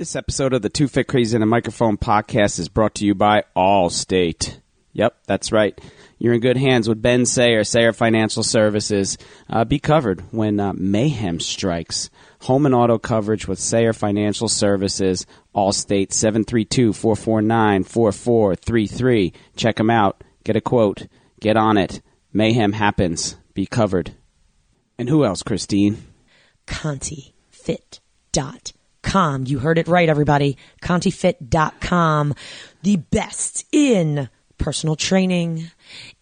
This episode of the Two Fit Crazy in a Microphone podcast is brought to you by Allstate. Yep, that's right. You're in good hands with Ben Sayer, Sayer Financial Services. Uh, be covered when uh, mayhem strikes. Home and auto coverage with Sayer Financial Services. Allstate 732-449-4433. Check them out. Get a quote. Get on it. Mayhem happens. Be covered. And who else, Christine? ContiFit.com. You heard it right, everybody. ContiFit.com. The best in personal training,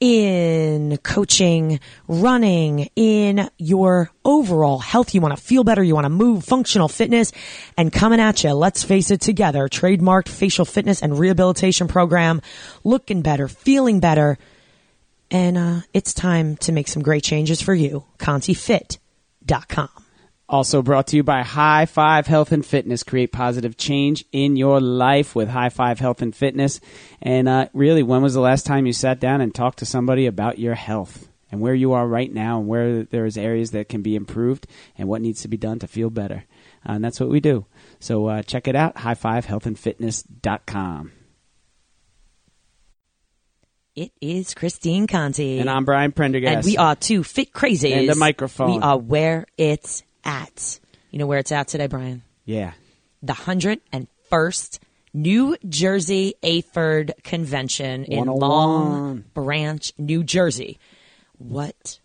in coaching, running, in your overall health. You want to feel better. You want to move, functional fitness, and coming at you. Let's face it together. Trademarked facial fitness and rehabilitation program. Looking better, feeling better. And uh, it's time to make some great changes for you. ContiFit.com. Also brought to you by High Five Health and Fitness. Create positive change in your life with High Five Health and Fitness. And uh, really, when was the last time you sat down and talked to somebody about your health and where you are right now and where there's areas that can be improved and what needs to be done to feel better? Uh, and that's what we do. So uh, check it out, highfivehealthandfitness.com. It is Christine Conti. And I'm Brian Prendergast. And we are two fit crazies. And the microphone. We are where it's at. You know where it's at today, Brian? Yeah. The 101st New Jersey AFERD Convention in Long Branch, New Jersey. What?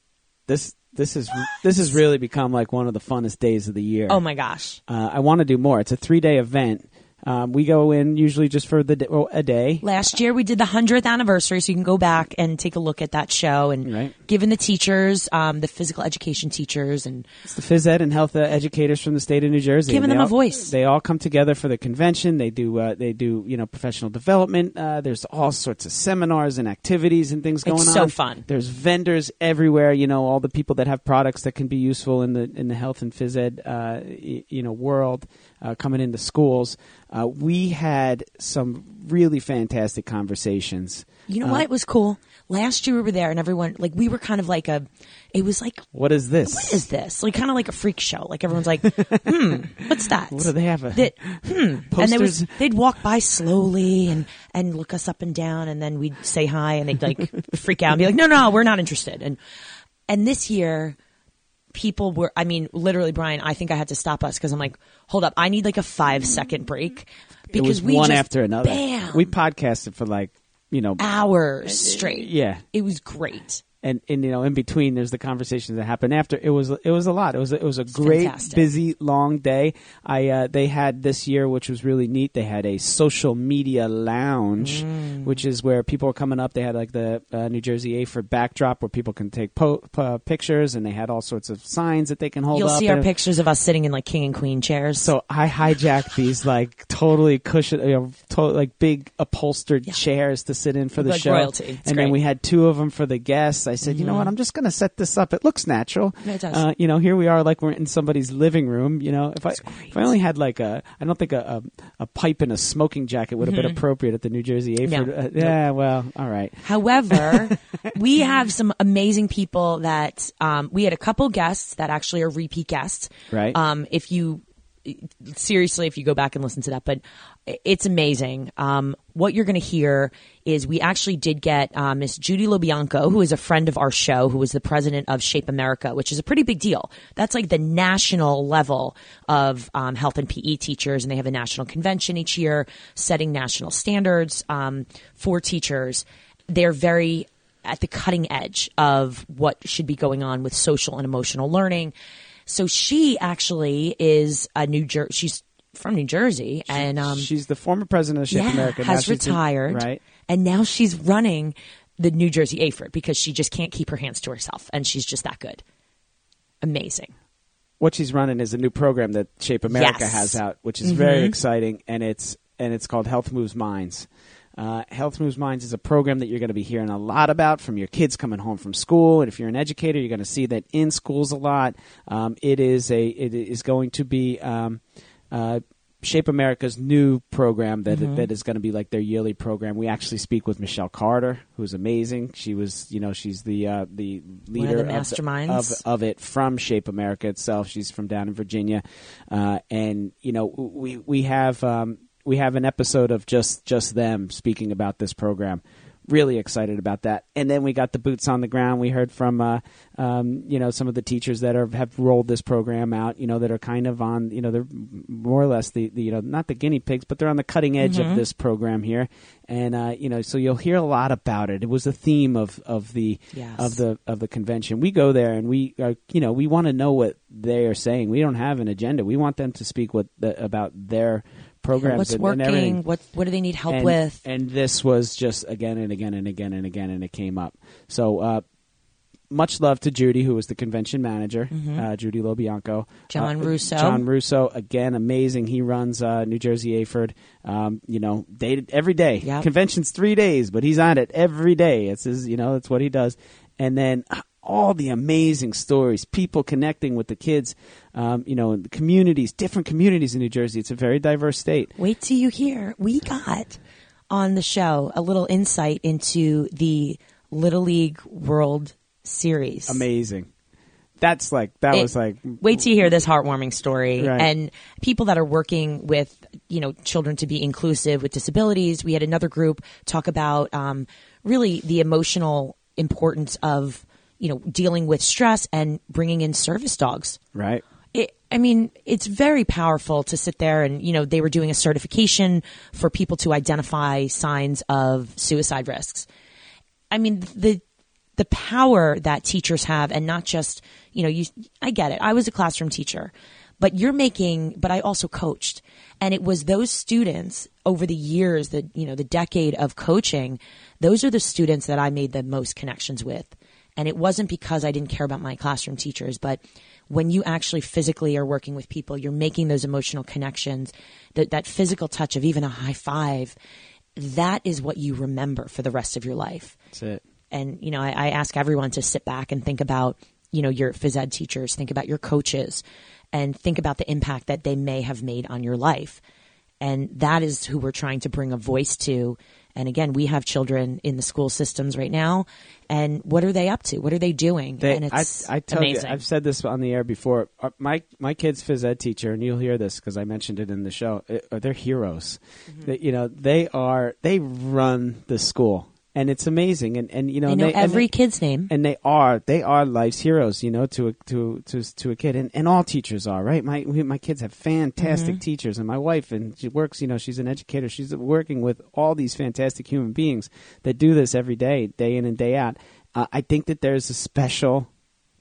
This this is this has really become like one of the funnest days of the year. Oh my gosh. Uh, I want to do more. It's a three day event. Um, we go in usually just for the well, a day. Last year we did the 100th anniversary, so you can go back and take a look at that show and Right. giving the teachers, um, the physical education teachers, and It's the phys ed and health uh, educators from the state of New Jersey. Giving them a all- voice. They all come together for the convention. They do uh, they do you know professional development. Uh, there's all sorts of seminars and activities and things going It's on. so fun. There's vendors everywhere. You know all the people that have products that can be useful in the in the health and phys ed uh, you know world uh, coming into schools. Uh, we had some really fantastic conversations. you know Uh, what was cool? Last year we were there, and everyone like we were kind of like a. It was like What is this? what is this? Like kind of like a freak show. Like everyone's like, hmm, what's that? What do they have? A, That, hmm. And there was, they'd walk by slowly and, and look us up and down and then we'd say hi and they'd like freak out and be like, no, no, we're not interested. And, and this year people were, I mean, literally, Brian, I think I had to stop us because I'm like, hold up, I need like a five second break because we one just, after another. Bam, We podcasted for like you know hours uh, straight. yeah It was great. And and you know in between there's the conversations that happen after it was it was a lot it was a, it was a great fantastic. busy long day i uh, they had this year which was really neat they had a social media lounge Mm. which is where people are coming up they had like the uh, new jersey a for backdrop where people can take po- uh, pictures and they had all sorts of signs that they can hold You'll see our and- pictures of us sitting in like king and queen chairs. so I hijacked these like totally cushion, you know, to- like big upholstered chairs to sit in for the Like show. royalty. It's and great. then we had two of them for the guests. I said, you know what? I'm just going to set this up. It looks natural. It does. Uh, you know, here we are, like we're in somebody's living room. You know, if I if I only had like a, I don't think a a, a pipe and a smoking jacket would have been appropriate at the New Jersey Aford. Mm-hmm. No. Uh, yeah, well, all right. However, we have some amazing people that um, we had a couple guests that actually are repeat guests. Right. Um, if you seriously, if you go back and listen to that, but it's amazing. Um, what you're going to hear is we actually did get uh, Miss Judy LoBianco, who is a friend of our show, who was the president of Shape America, which is a pretty big deal. That's like the national level of um, health and PE teachers, and they have a national convention each year setting national standards um, for teachers. They're very at the cutting edge of what should be going on with social and emotional learning. So she actually is a New Jersey. She's from New Jersey, and um, She's the former president of Shape yeah, America. Has she's been- retired, right? And now she's running the New Jersey AFERD because she just can't keep her hands to herself, and she's just that good. Amazing. what she's running is a new program that Shape America Yes. has out, which is very exciting, and it's and it's called Health Moves Minds. Uh, Health Moves Minds is a program that you're going to be hearing a lot about from your kids coming home from school, and if you're an educator, you're going to see that in schools a lot. Um, it is a it is going to be um, uh, Shape America's new program that Mm-hmm. that is going to be like their yearly program. We actually speak with Michelle Carter, who's amazing. She was, you know, she's the uh, the One of leader the masterminds. of, of it from Shape America itself. She's from down in Virginia, uh, and you know we we have um, we have an episode of just just them speaking about this program. Really excited about that, and then we got the boots on the ground. We heard from uh, um, you know some of the teachers that are, have rolled this program out. You know that are kind of on you know they're more or less the, the you know not the guinea pigs, but they're on the cutting edge of this program here, and uh, you know so you'll hear a lot about it. It was the theme of of the Yes. of the of the convention. We go there and we are, you know, we want to know what they are saying. We don't have an agenda. We want them to speak what the, about their programs What's and, and everything. working? What what do they need help and, with? And this was just again and again and again and again, and it came up. So uh, much love to Judy, who was the convention manager, uh, Judy LoBianco. Mm-hmm. John Uh, Russo. John Russo, again, amazing. He runs uh, New Jersey Aford. Um, you know, day every day. Yep. Convention's three days, but he's on it every day. It's his, you know, it's what he does. And then uh, all the amazing stories, people connecting with the kids, um, you know, in the communities, different communities in New Jersey. It's a very diverse state. Wait till you hear. We got on the show a little insight into the Little League World Series. Amazing. That's like that It- was like wait till you hear this heartwarming story Right. and people that are working with you know children to be inclusive with disabilities we had another group talk about um, really the emotional importance of you know dealing with stress and bringing in service dogs right. it, I mean, it's very powerful to sit there and, you know, they were doing a certification for people to identify signs of suicide risks. I mean, the, the power that teachers have and not just, you know, you, I get it. I was a classroom teacher, but you're making, but I also coached. And it was those students over the years, the, you know, the decade of coaching, those are the students that I made the most connections with. And it wasn't because I didn't care about my classroom teachers, but when you actually physically are working with people, you're making those emotional connections, that, that physical touch of even a high five, that is what you remember for the rest of your life. That's it. And, you know, I, I ask everyone to sit back and think about, you know, your phys ed teachers, think about your coaches, and think about the impact that they may have made on your life. And that is who we're trying to bring a voice to. And again, we have children in the school systems right now. And what are they up to? What are they doing? They, and it's I, I tell amazing. you, I've said this on the air before. Uh, My my kid's phys ed teacher, and you'll hear this because I mentioned it in the show. uh, they're heroes. Mm-hmm. They, you know, they are. They run the school, and it's amazing. And and you know, they know they, every they- kid's name. and they are they are life's heroes you know to a to to to a kid. And, and all teachers are right? My we- my kids have fantastic teachers. And my wife and she works you know she's an educator. She's working with all these fantastic human beings that do this every day day in and day out. Uh, i think that there's a special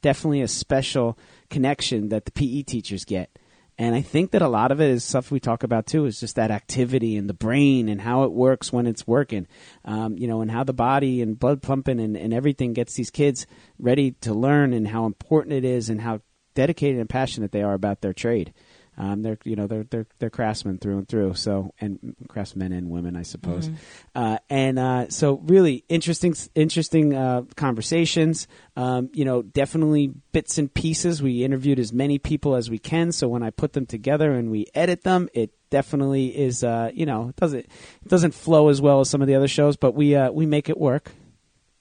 definitely a special connection that the pe teachers get and I think that a lot of it is stuff we talk about too, is just that activity in the brain and how it works when it's working, um, you know, and how the body and blood pumping and, and everything gets these kids ready to learn and how important it is and how dedicated and passionate they are about their trade. Um, they're you know they're they're they're craftsmen through and through. So and craftsmen and women, I suppose. Uh, and uh, so really interesting interesting uh, conversations. Um, you know, definitely bits and pieces. We interviewed as many people as we can. So when I put them together and we edit them, it definitely is. Uh, you know, it doesn't it doesn't flow as well as some of the other shows, but we uh, we make it work.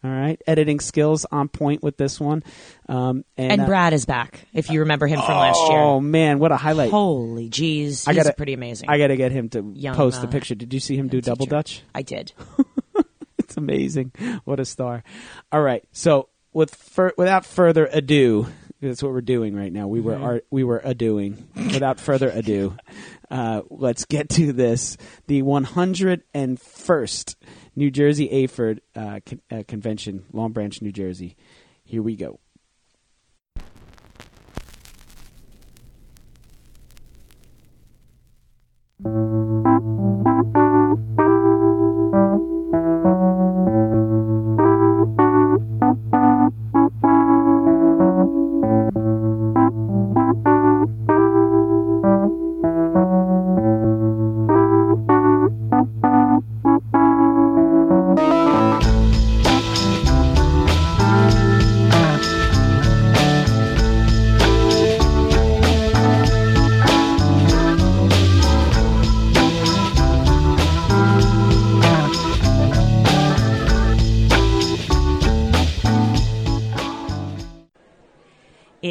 All right, editing skills on point with this one. Um, and And uh, Brad is back, if you remember him from last year. Oh man, what a highlight! Holy jeez. I gotta- pretty amazing. I got to get him to Young, post the uh, picture. Did you see him do double dutch? I did. It's amazing. What a star! All right, so with fur- without further ado, that's what we're doing right now. We were Mm-hmm. ar- we were adoing. Without further ado, uh, let's get to this. The 101st New Jersey AFERD uh, con- uh, Convention, Long Branch, New Jersey. Here we go.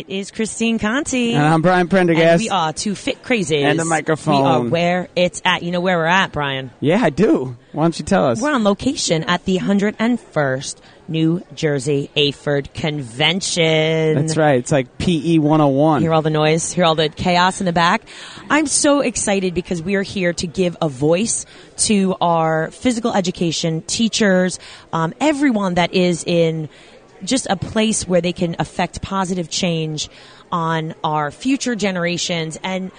It is Christine Conti. And I'm Brian Prendergast. And we are two fit crazies. And the microphone. We are where it's at. You know where we're at, Brian? Yeah, I do. Why don't you tell us? We're on location at the 101st New Jersey AFERD Convention. That's right. It's like PE 101. Hear all the noise, hear all the chaos in the back. I'm so excited because we are here to give a voice to our physical education teachers, um, everyone that is in just a place where they can affect positive change on our future generations and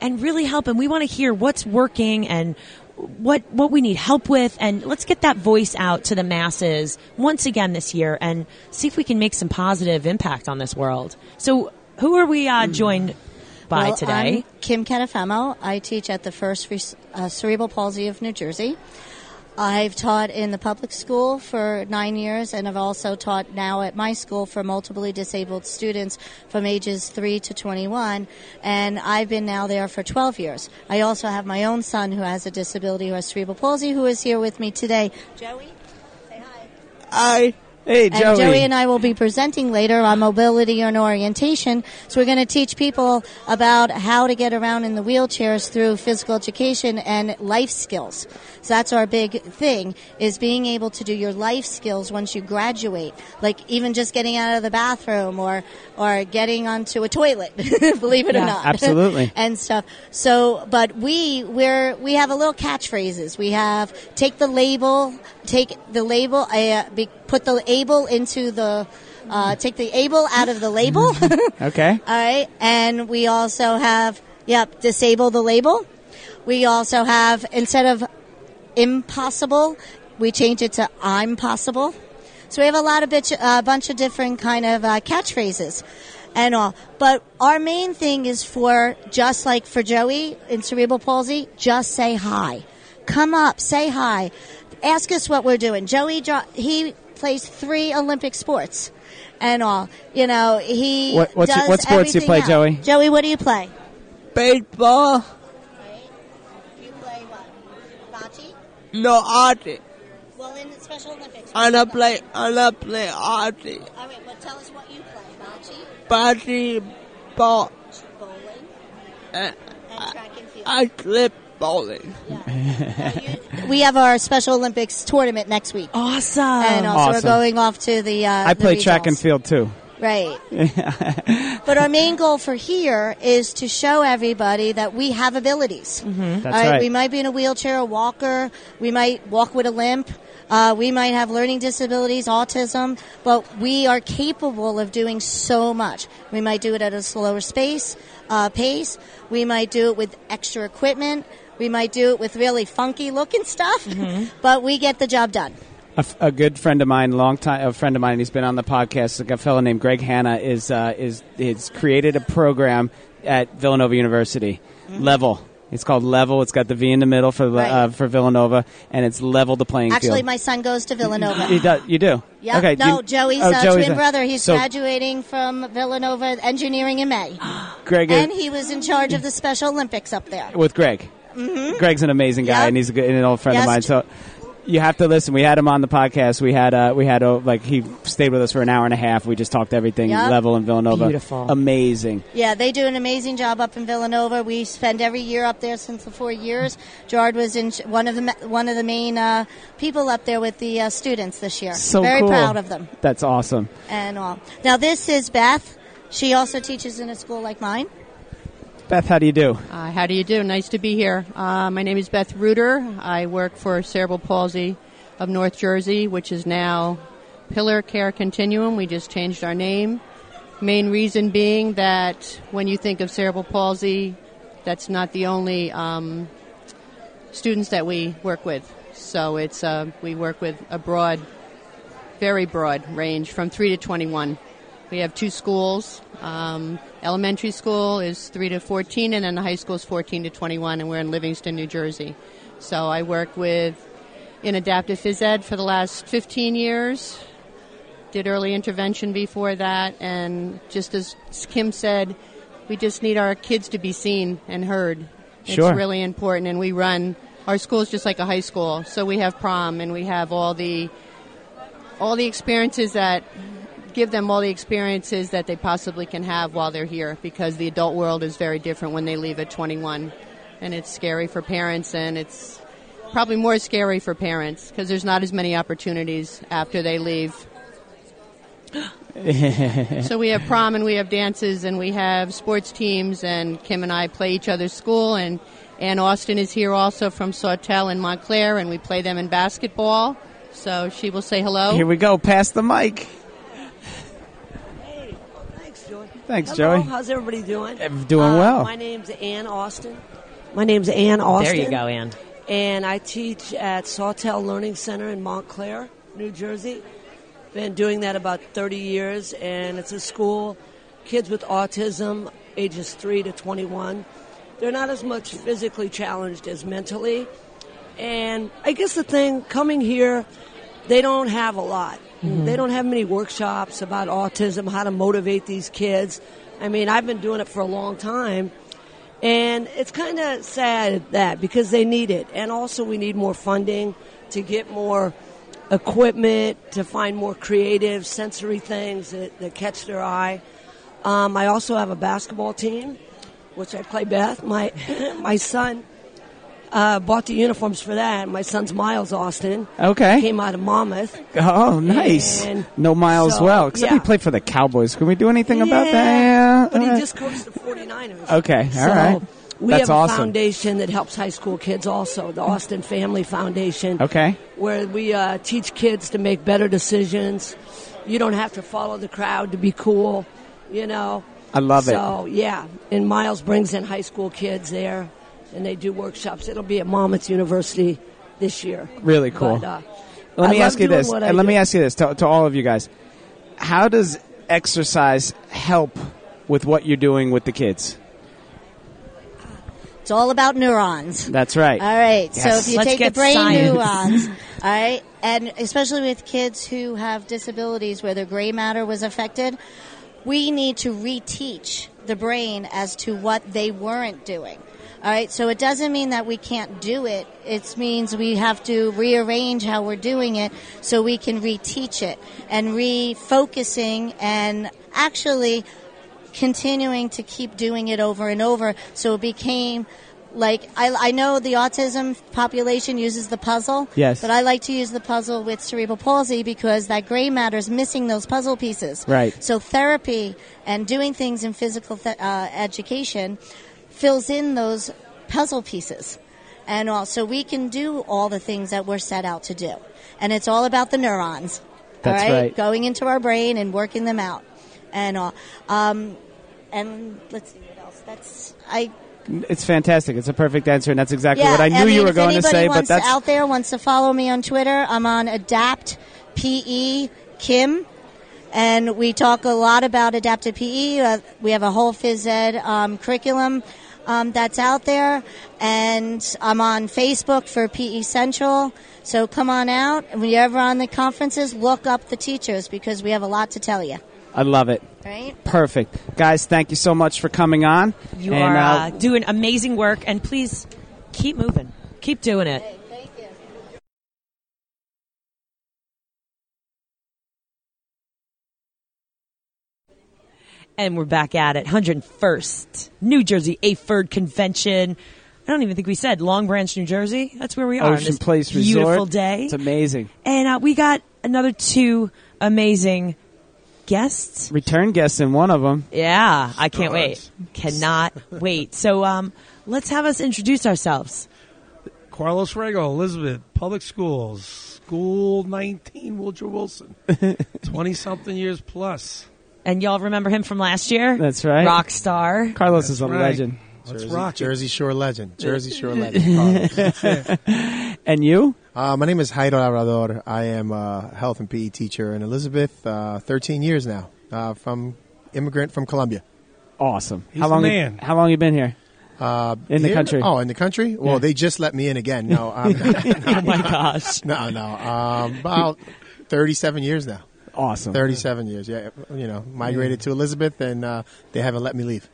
and really help and we want to hear what's working and what what we need help with and let's get that voice out to the masses once again this year and see if we can make some positive impact on this world. So who are we uh, joined by well, today? I'm Kim Catafamo. I teach at the First uh, Cerebral Palsy of New Jersey. I've taught in the public school for nine years, and I've also taught now at my school for multiply disabled students from ages 3 to 21, and I've been now there for 12 years. I also have my own son who has a disability, who has cerebral palsy, who is here with me today. Joey, say hi. Hi. Hey, Joey. And Joey and I will be presenting later on mobility and orientation. So we're going to teach people about how to get around in the wheelchairs through physical education and life skills. So that's our big thing is being able to do your life skills once you graduate. Like even just getting out of the bathroom or or getting onto a toilet, believe it Yeah, or not. absolutely. and stuff. So, but we we're we have a little catchphrases. We have take the label, take the label, uh, be, put the able into the. Uh, take the able out of the label. Okay. All right. And we also have, yep, disable the label. We also have, instead of impossible, we change it to I'm possible. So we have a lot of bitch, a bunch of different kind of uh, catchphrases and all. But our main thing is for just like for Joey in cerebral palsy, just say hi. Come up, say hi. Ask us what we're doing. Joey, he plays three Olympic sports and all. You know, he What- what's your- does what sports you play, else. Joey? Joey, what do you play? Baseball, You play what? Bocce? no arty. Well, in the Special Olympics. I don't play, I don't play arty. All right, well, tell us what you play. Bocce, Body ball, bowling, and and track and field. I clip bowling. we have our Special Olympics tournament next week. Awesome. and also Awesome. we're going off to the. Uh, I the play track and field too. Right. but our main goal for here is to show everybody that we have abilities. That's All right. We might be in a wheelchair, a walker. We might walk with a limp. Uh, we might have learning disabilities, autism, but we are capable of doing so much. We might do it at a slower space, uh, pace. We might do it with extra equipment. We might do it with really funky looking stuff, but we get the job done. A, f- a good friend of mine, long time a friend of mine, he's been on the podcast. A fellow named Greg Hanna is uh, is is created a program at Villanova University. Level. It's called Level. It's got the V in the middle for Right. uh, for Villanova, and it's level the playing Actually, field. Actually, my son goes to Villanova. you do. You do. Yeah. Okay. no, you- Joey's oh, uh, Joey's twin a- brother. He's so graduating from Villanova Engineering in May, Greg is, and he was in charge of the Special Olympics up there. with Greg. Greg's an amazing guy, Yep. and he's a good, and an old friend Yes. of mine. So you have to listen. We had him on the podcast. We had uh, we had uh, like he stayed with us for an hour and a half. We just talked everything Yep. level in Villanova. Beautiful. amazing. Yeah, they do an amazing job up in Villanova. We spend every year up there since the four years. Jard was in one of the one of the main uh, people up there with the uh, students this year. So Very cool. proud of them That's awesome. and all. Now this is Beth. She also teaches in a school like mine. Beth, how do you do? Uh, how do you do? Nice to be here. Uh, my name is Beth Reuter. I work for Cerebral Palsy of North Jersey, which is now Pillar Care Continuum. We just changed our name. Main reason being that when you think of cerebral palsy, that's not the only um, students that we work with. So it's uh, we work with a broad, very broad range from three to twenty-one. We have two schools. Um, elementary school is 3 to 14, and then the high school is 14 to 21, and we're in Livingston, New Jersey. So I work with in adaptive phys ed for the last 15 years. Did early intervention before that, and just as Kim said, we just need our kids to be seen and heard. Sure. It's really important, and we run our school is just like a high school. So we have prom, and we have all the all the experiences that give them all the experiences that they possibly can have while they're here because the adult world is very different when they leave at 21. And it's scary for parents, and it's probably more scary for parents because there's not as many opportunities after they leave. so we have prom and we have dances and we have sports teams and Kim and I play each other's school and Ann Austin is here also from Sawtell in Montclair and we play them in basketball. So she will say hello. Here we go. Pass the mic. Hey, thanks, Joey. Hello, Joey. How's everybody doing? Eh, doing Uh, well. My name's Ann Austin. My name's Ann Austin. There you go, Ann. And I teach at Sawtell Learning Center in Montclair, New Jersey. Been doing that about 30 years, and it's a school, kids with autism, ages 3 to 21. They're not as much physically challenged as mentally. And I guess the thing coming here, they don't have a lot. They don't have many workshops about autism, how to motivate these kids. I mean, I've been doing it for a long time. And it's kind of sad at that because they need it. And also, we need more funding to get more equipment, to find more creative sensory things that, that catch their eye. Um, I also have a basketball team, which I play Beth. My, my son uh, bought the uniforms for that. My son's Miles Austin. Okay. Came out of Monmouth. Oh, nice. And no Miles so, well. Except he played for the Cowboys. Can we do anything about that? But all he just coached the 49ers. Okay, all so right. We That's have a awesome. foundation that helps high school kids also, the Austin Family Foundation. Okay. Where we uh, teach kids to make better decisions. You don't have to follow the crowd to be cool, you know. I love it. So, yeah. And Miles brings in high school kids there, and they do workshops. It'll be at Monmouth University this year. Really cool. But, uh, Let I me ask you this, and let me ask you this to, to all of you guys: How does exercise help with what you're doing with the kids? It's all about neurons. That's right. All right. So if you Let's take the brain science. neurons, all right, and especially with kids who have disabilities where their gray matter was affected, we need to reteach the brain as to what they weren't doing. All right, so it doesn't mean that we can't do it. It means we have to rearrange how we're doing it so we can reteach it and refocusing and actually continuing to keep doing it over and over. So it became like I, I know the autism population uses the puzzle. Yes. But I like to use the puzzle with cerebral palsy because that gray matter is missing those puzzle pieces. Right. So therapy and doing things in physical th- uh, education fills in those puzzle pieces. And also we can do all the things that we're set out to do. And it's all about the neurons. That's all right? right. Going into our brain and working them out. And all. Um, and let's see what else. That's I It's fantastic. It's a perfect answer, and that's exactly yeah, what I knew mean, you were going to say. But that's out there wants to follow me on Twitter. I'm on Adapt PE Kim, and we talk a lot about adaptive PE. Uh, we have a whole phys ed um, curriculum um, that's out there, and I'm on Facebook for PE Central. So come on out, and when you're ever on the conferences, look up the teachers because we have a lot to tell you. I love it. Right? Perfect, guys. Thank you so much for coming on. You And, are uh, uh, doing amazing work, and please keep moving. Keep doing it. And we're back at it. 101st New Jersey AFERD Convention. I don't even think we said Long Branch, New Jersey. That's where we are. Ocean Place beautiful Resort. day. It's amazing. and uh, we got another two amazing guests. Return guests in one of them. Yeah, I can't wait. Cannot wait. So um, let's have us introduce ourselves. Carlos Rego, Elizabeth, Public Schools, School 19, Woodrow Wilson. 20 something years plus. And y'all remember him from last year? That's right. Rock star. Carlos is a right. legend. Let's Jersey, rock it. Jersey Shore legend. Jersey Shore legend. And you? uh, my name is Jairo Labrador. I am a health and PE teacher in Elizabeth, uh, 13 years now, uh, from immigrant from Colombia. Awesome. He's how the long? man. How long you been here? Uh, In the here- country. Oh, in the country? Well, Yeah. they just let me in again. No, um, Oh my gosh. no, no. Um, about 37 years now. Awesome. 37 years. Yeah, you know, migrated to Elizabeth, and uh, they haven't let me leave.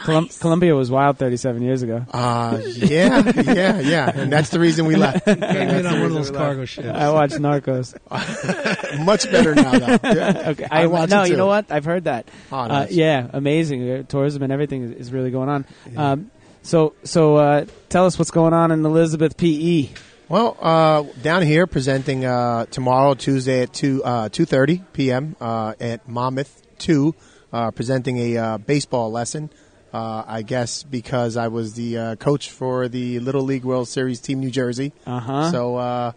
Colum- Colombia was wild 37 years ago. Uh, yeah, yeah, yeah, and that's the reason we left. Came in on one of those cargo ships. I watched Narcos. Much better now, though. Yeah. Okay, I, watch no, it you know what? I've heard that. Oh, uh, yeah, amazing. Uh, Tourism and everything is, is really going on. Um, so, so uh, tell us what's going on in Elizabeth. PE. Well, uh, down here presenting uh, tomorrow, Tuesday at two uh, two thirty p.m. Uh, at Monmouth Two, uh, presenting a uh, baseball lesson. Uh, I guess because I was the uh, coach for the Little League World Series Team New Jersey. Uh-huh. So uh,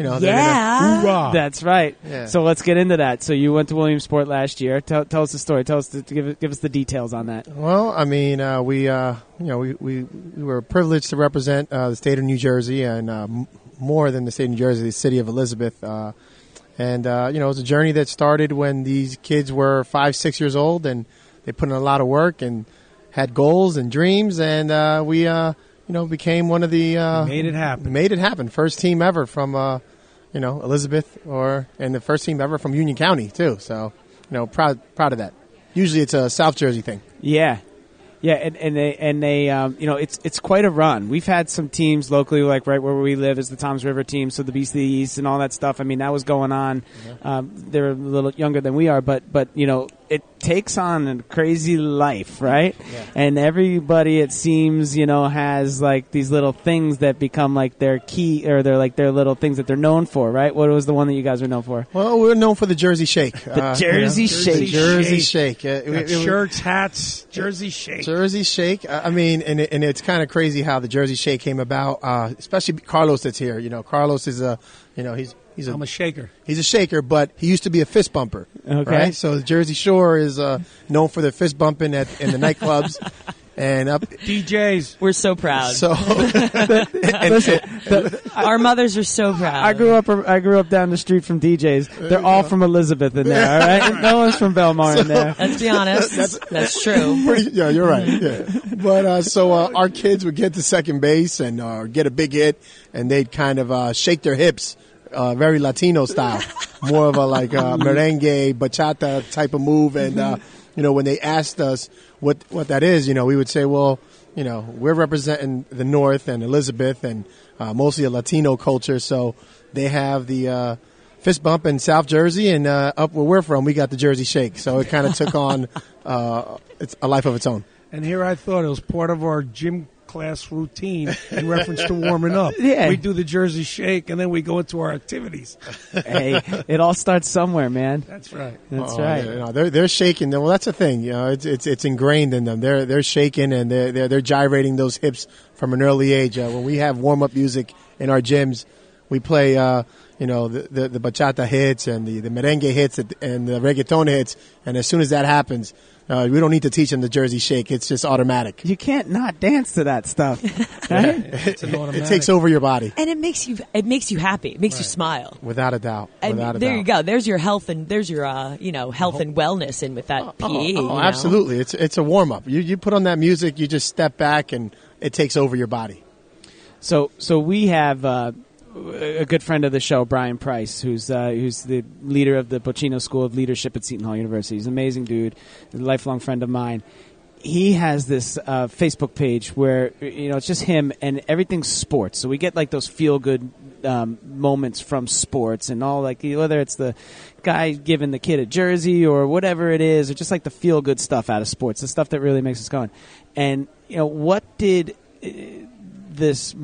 you know, they're Yeah. That's right. Yeah. So let's get into that. So you went to Williamsport last year. Tell, tell us the story. Tell us the, give give us the details on that. Well, I mean, uh, we uh, you know we, we we were privileged to represent uh, the state of New Jersey and uh, m- more than the state of New Jersey, the city of Elizabeth. Uh, And uh, you know, it was a journey that started when these kids were five, six years old, and they put in a lot of work and had goals and dreams, and uh, we, uh, you know, became one of the uh, Made it happen. Made it happen. First team ever from, uh, you know, Elizabeth, or and the first team ever from Union County too. So, you know, proud proud of that. Usually, it's a South Jersey thing. Yeah, yeah, and, and they and they um, you know it's it's quite a run. We've had some teams locally, like right where we live, is the Toms River team, so the Beast of the East and all that stuff. I mean, that was going on. Um, they're a little younger than we are, but but you know it takes on a crazy life, right? And everybody, it seems, you know, has like these little things that become like their key or they're like their little things that they're known for, right? What was the one that you guys were known for? Well, we're known for the Jersey Shake. The Jersey The Shake. Jersey Shake. Uh, it- it- it- shirts, hats, Jersey shake. Jersey Shake. I I mean, and, it, and it's kind of crazy how the Jersey Shake came about. Uh, especially Carlos that's here. You know, Carlos is a, you know, he's he's a I'm a shaker. he's a shaker, but he used to be a fist bumper. Okay. Right. So the Jersey Shore is uh, known for the fist bumping at in the nightclubs, and up. DJs. We're so proud. So and, Listen, Our mothers are so proud. I grew up. I grew up down the street from DJs. They're all from Elizabeth in there. All right, no one's from Belmar in there. Let's be honest. That's, true. Pretty, yeah, you're right. Yeah. But uh, so uh, our kids would get to second base and uh, get a big hit, and they'd kind of uh, shake their hips, uh, very Latino style, more of a like uh, merengue, bachata type of move. And uh, you know, when they asked us what what that is, you know, we would say, well, you know, we're representing the North and Elizabeth, and uh, mostly a Latino culture, so they have the. Uh, Fist bump in South Jersey, and uh, up where we're from, we got the Jersey Shake. So it kind of took on uh, it's a life of its own. And here I thought it was part of our gym class routine in reference to warming up. Yeah. We do the Jersey shake and then we go into our activities. hey, it all starts somewhere, man. That's right. That's Oh, right. yeah, no, they're they're shaking. Well, that's the thing. You know, it's it's it's ingrained in them. They're they're shaking and they're they're, they're gyrating those hips from an early age. Uh, when we have warm up music in our gyms, we play. Uh, you know the, the the bachata hits and the the merengue hits and the reggaeton hits, and as soon as that happens, uh, we don't need to teach them the Jersey Shake. It's just automatic. You can't not dance to that stuff, right? It's an. It takes over your body And it makes you it makes you happy. It makes you smile. without a doubt. And Without a there doubt. you go. There's your health and there's your uh, you know health and wellness in with that PE. Oh, you know? absolutely. It's it's a warm up. You you put on that music, you just step back, and it takes over your body. So, so we have uh, a good friend of the show, Brian Price, who's uh, who's the leader of the Buccino School of Leadership at Seton Hall University. He's an amazing dude, a lifelong friend of mine. He has this uh, Facebook page where you know it's just him and everything's sports. So we get like those feel good um, moments from sports and all like whether it's the guy giving the kid a jersey or whatever it is, or just like the feel good stuff out of sports, the stuff that really makes us going. And you know what did uh, this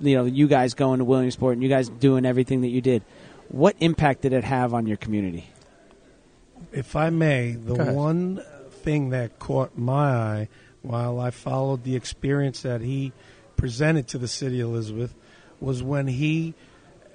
you know you guys going to Williamsport and you guys doing everything that you did what impact did it have on your community? If I may, the one thing that caught my eye while I followed the experience that he presented to the city of Elizabeth was when he,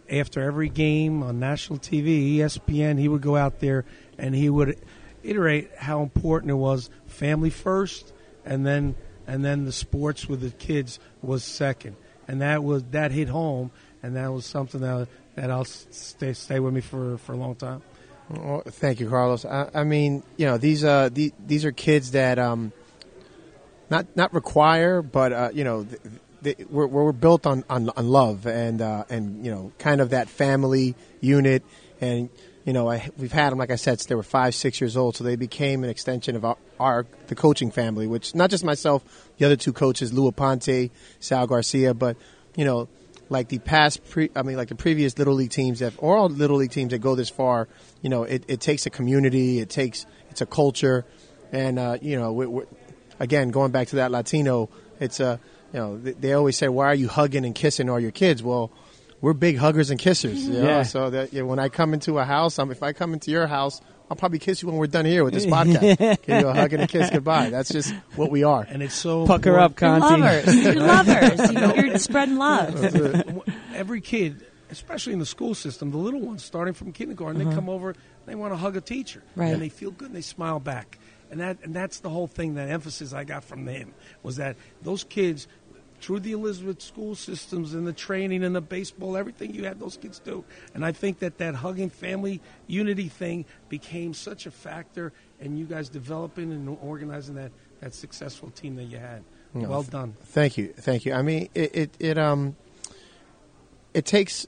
after every game on national TV, ESPN, he would go out there and he would iterate how important it was family first and then and then the sports with the kids was second and that was that hit home and that was something that that I'll stay stay with me for for a long time. Well, thank you, Carlos. I, I mean, you know, these uh, the, these are kids that um, not not require, but uh, you know, we're, we're built on, on, on love and uh, and you know, kind of that family unit. And you know, I, we've had them, like I said, since they were five, six years old. So they became an extension of our, our the coaching family, which not just myself, the other two coaches, Lou Aponte, Sal Garcia, but you know, like the past, pre, I mean, like the previous little league teams that, or all little league teams that go this far, you know, it, it takes a community, it takes, it's a culture, and uh, you know, we, again, going back to that Latino, it's a, you know, they always say, why are you hugging and kissing all your kids? Well we're big huggers and kissers. You know? Yeah. So that you know, when I come into a house, um, if I come into your house, I'll probably kiss you when we're done here with this podcast. Give you a hug and a kiss goodbye. That's just what we are. And it's so Pucker up, important- Conti. Lovers, you're lovers. You- You're spreading love. every kid, especially in the school system, the little ones starting from kindergarten, they come over, they want to hug a teacher, Right. and they feel good and they smile back, and that and that's the whole thing. That emphasis I got from them was that those kids. Through the Elizabeth school systems and the training and the baseball, everything you had those kids do, and I think that that hugging family unity thing became such a factor, and you guys developing and organizing that that successful team that you had. No, well done. Thank you, thank you. I mean, it, it, it um, it takes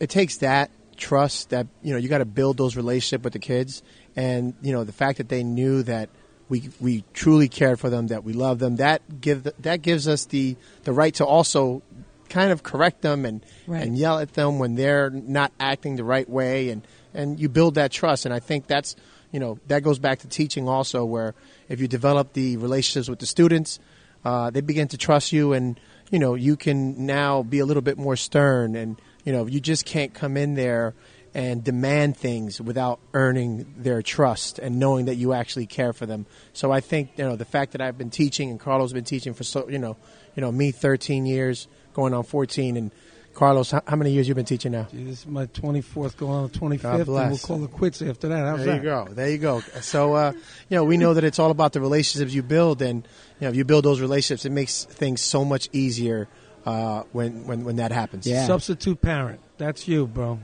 it takes that trust that you know you got to build those relationship with the kids, and you know the fact that they knew that we we truly cared for them, that we love them. That give that gives us the the right to also kind of correct them and Right. and yell at them when they're not acting the right way, and and you build that trust. And I think that's you know that goes back to teaching also, where if you develop the relationships with the students, uh, they begin to trust you, and you know you can now be a little bit more stern, and you know you just can't come in there and demand things without earning their trust and knowing that you actually care for them. So I think you know the fact that I've been teaching and Carlos has been teaching for so you know you know me 13 years, going on 14, and Carlos, how, how many years you've been teaching now? Gee, this is my 24th, going on the 25th, God and we'll call it quits after that. How's there that? you go. There you go. So, uh, you know, we know that it's all about the relationships you build, and you know, if you build those relationships, it makes things so much easier uh, when, when when that happens. Yeah. Substitute parent. That's you, bro.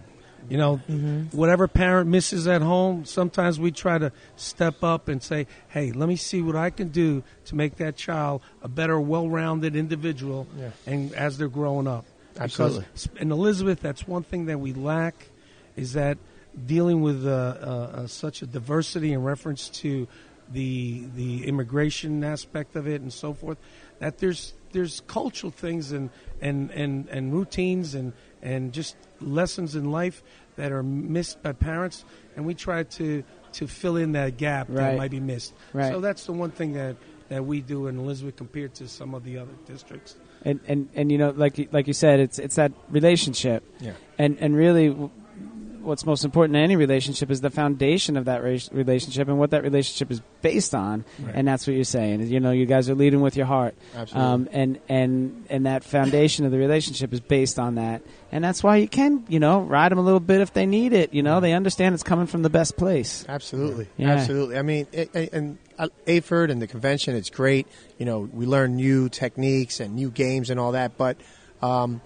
You know, Mm-hmm. whatever parent misses at home, sometimes we try to step up and say, hey, let me see what I can do to make that child a better, well rounded individual Yeah. and as they're growing up. Absolutely. Because in Elizabeth, that's one thing that we lack is that dealing with uh, uh, uh, such a diversity in reference to the the immigration aspect of it and so forth, that there's there's cultural things and and, and, and routines and, and just lessons in life that are missed by parents, and we try to to fill in that gap Right. that might be missed. Right. So that's the one thing that, that we do in Elizabeth compared to some of the other districts. and and and you know like you- like you said it's it's that relationship Yeah. and and really w- what's most important in any relationship is the foundation of that relationship and what that relationship is based on and that's what you're saying you know you guys are leading with your heart Absolutely. um, and and and that foundation of the relationship is based on that and that's why you can you know ride them a little bit if they need it you know they understand it's coming from the best place Absolutely, Yeah. absolutely. I mean, it, it- and uh, AFERD and the convention, it's great. You know, we learn new techniques and new games and all that. But, um,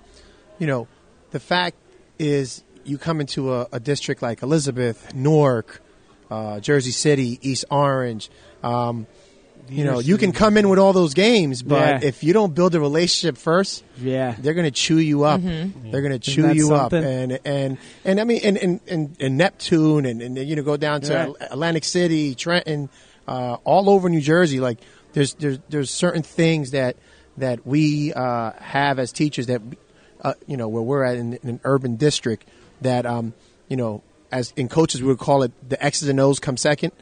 you know, the fact is, you come into a, a district like Elizabeth, Newark, uh, Jersey City, East Orange. Um, you know, you can come in with all those games, but Yeah. if you don't build a relationship first, yeah they're going to chew you up. Mm-hmm. They're going to chew that you up, and and and I mean, and and, and, and Neptune, and, and you know, go down to Right. Atlantic City, Trenton, uh, all over New Jersey. Like there's there's there's certain things that that we uh, have as teachers that uh, you know where we're at in, in an urban district that um, you know as in coaches we would call it the X's and O's come second.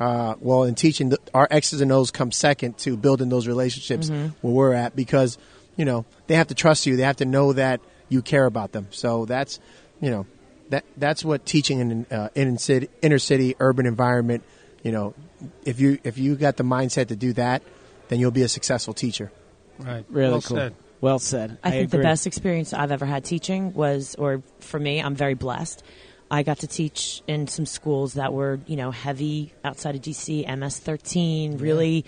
Uh, well, in teaching, the, our X's and O's come second to building those relationships where we're at because, you know, they have to trust you. They have to know that you care about them. So that's, you know, that that's what teaching in uh, inner city, inner city, urban environment. You know, if you if you got the mindset to do that, then you'll be a successful teacher. Right. really well cool Said. Well said I think the best experience I've ever had teaching was, or for me, I'm very blessed. I got to teach in some schools that were, you know, heavy outside of DC, MS 13, really.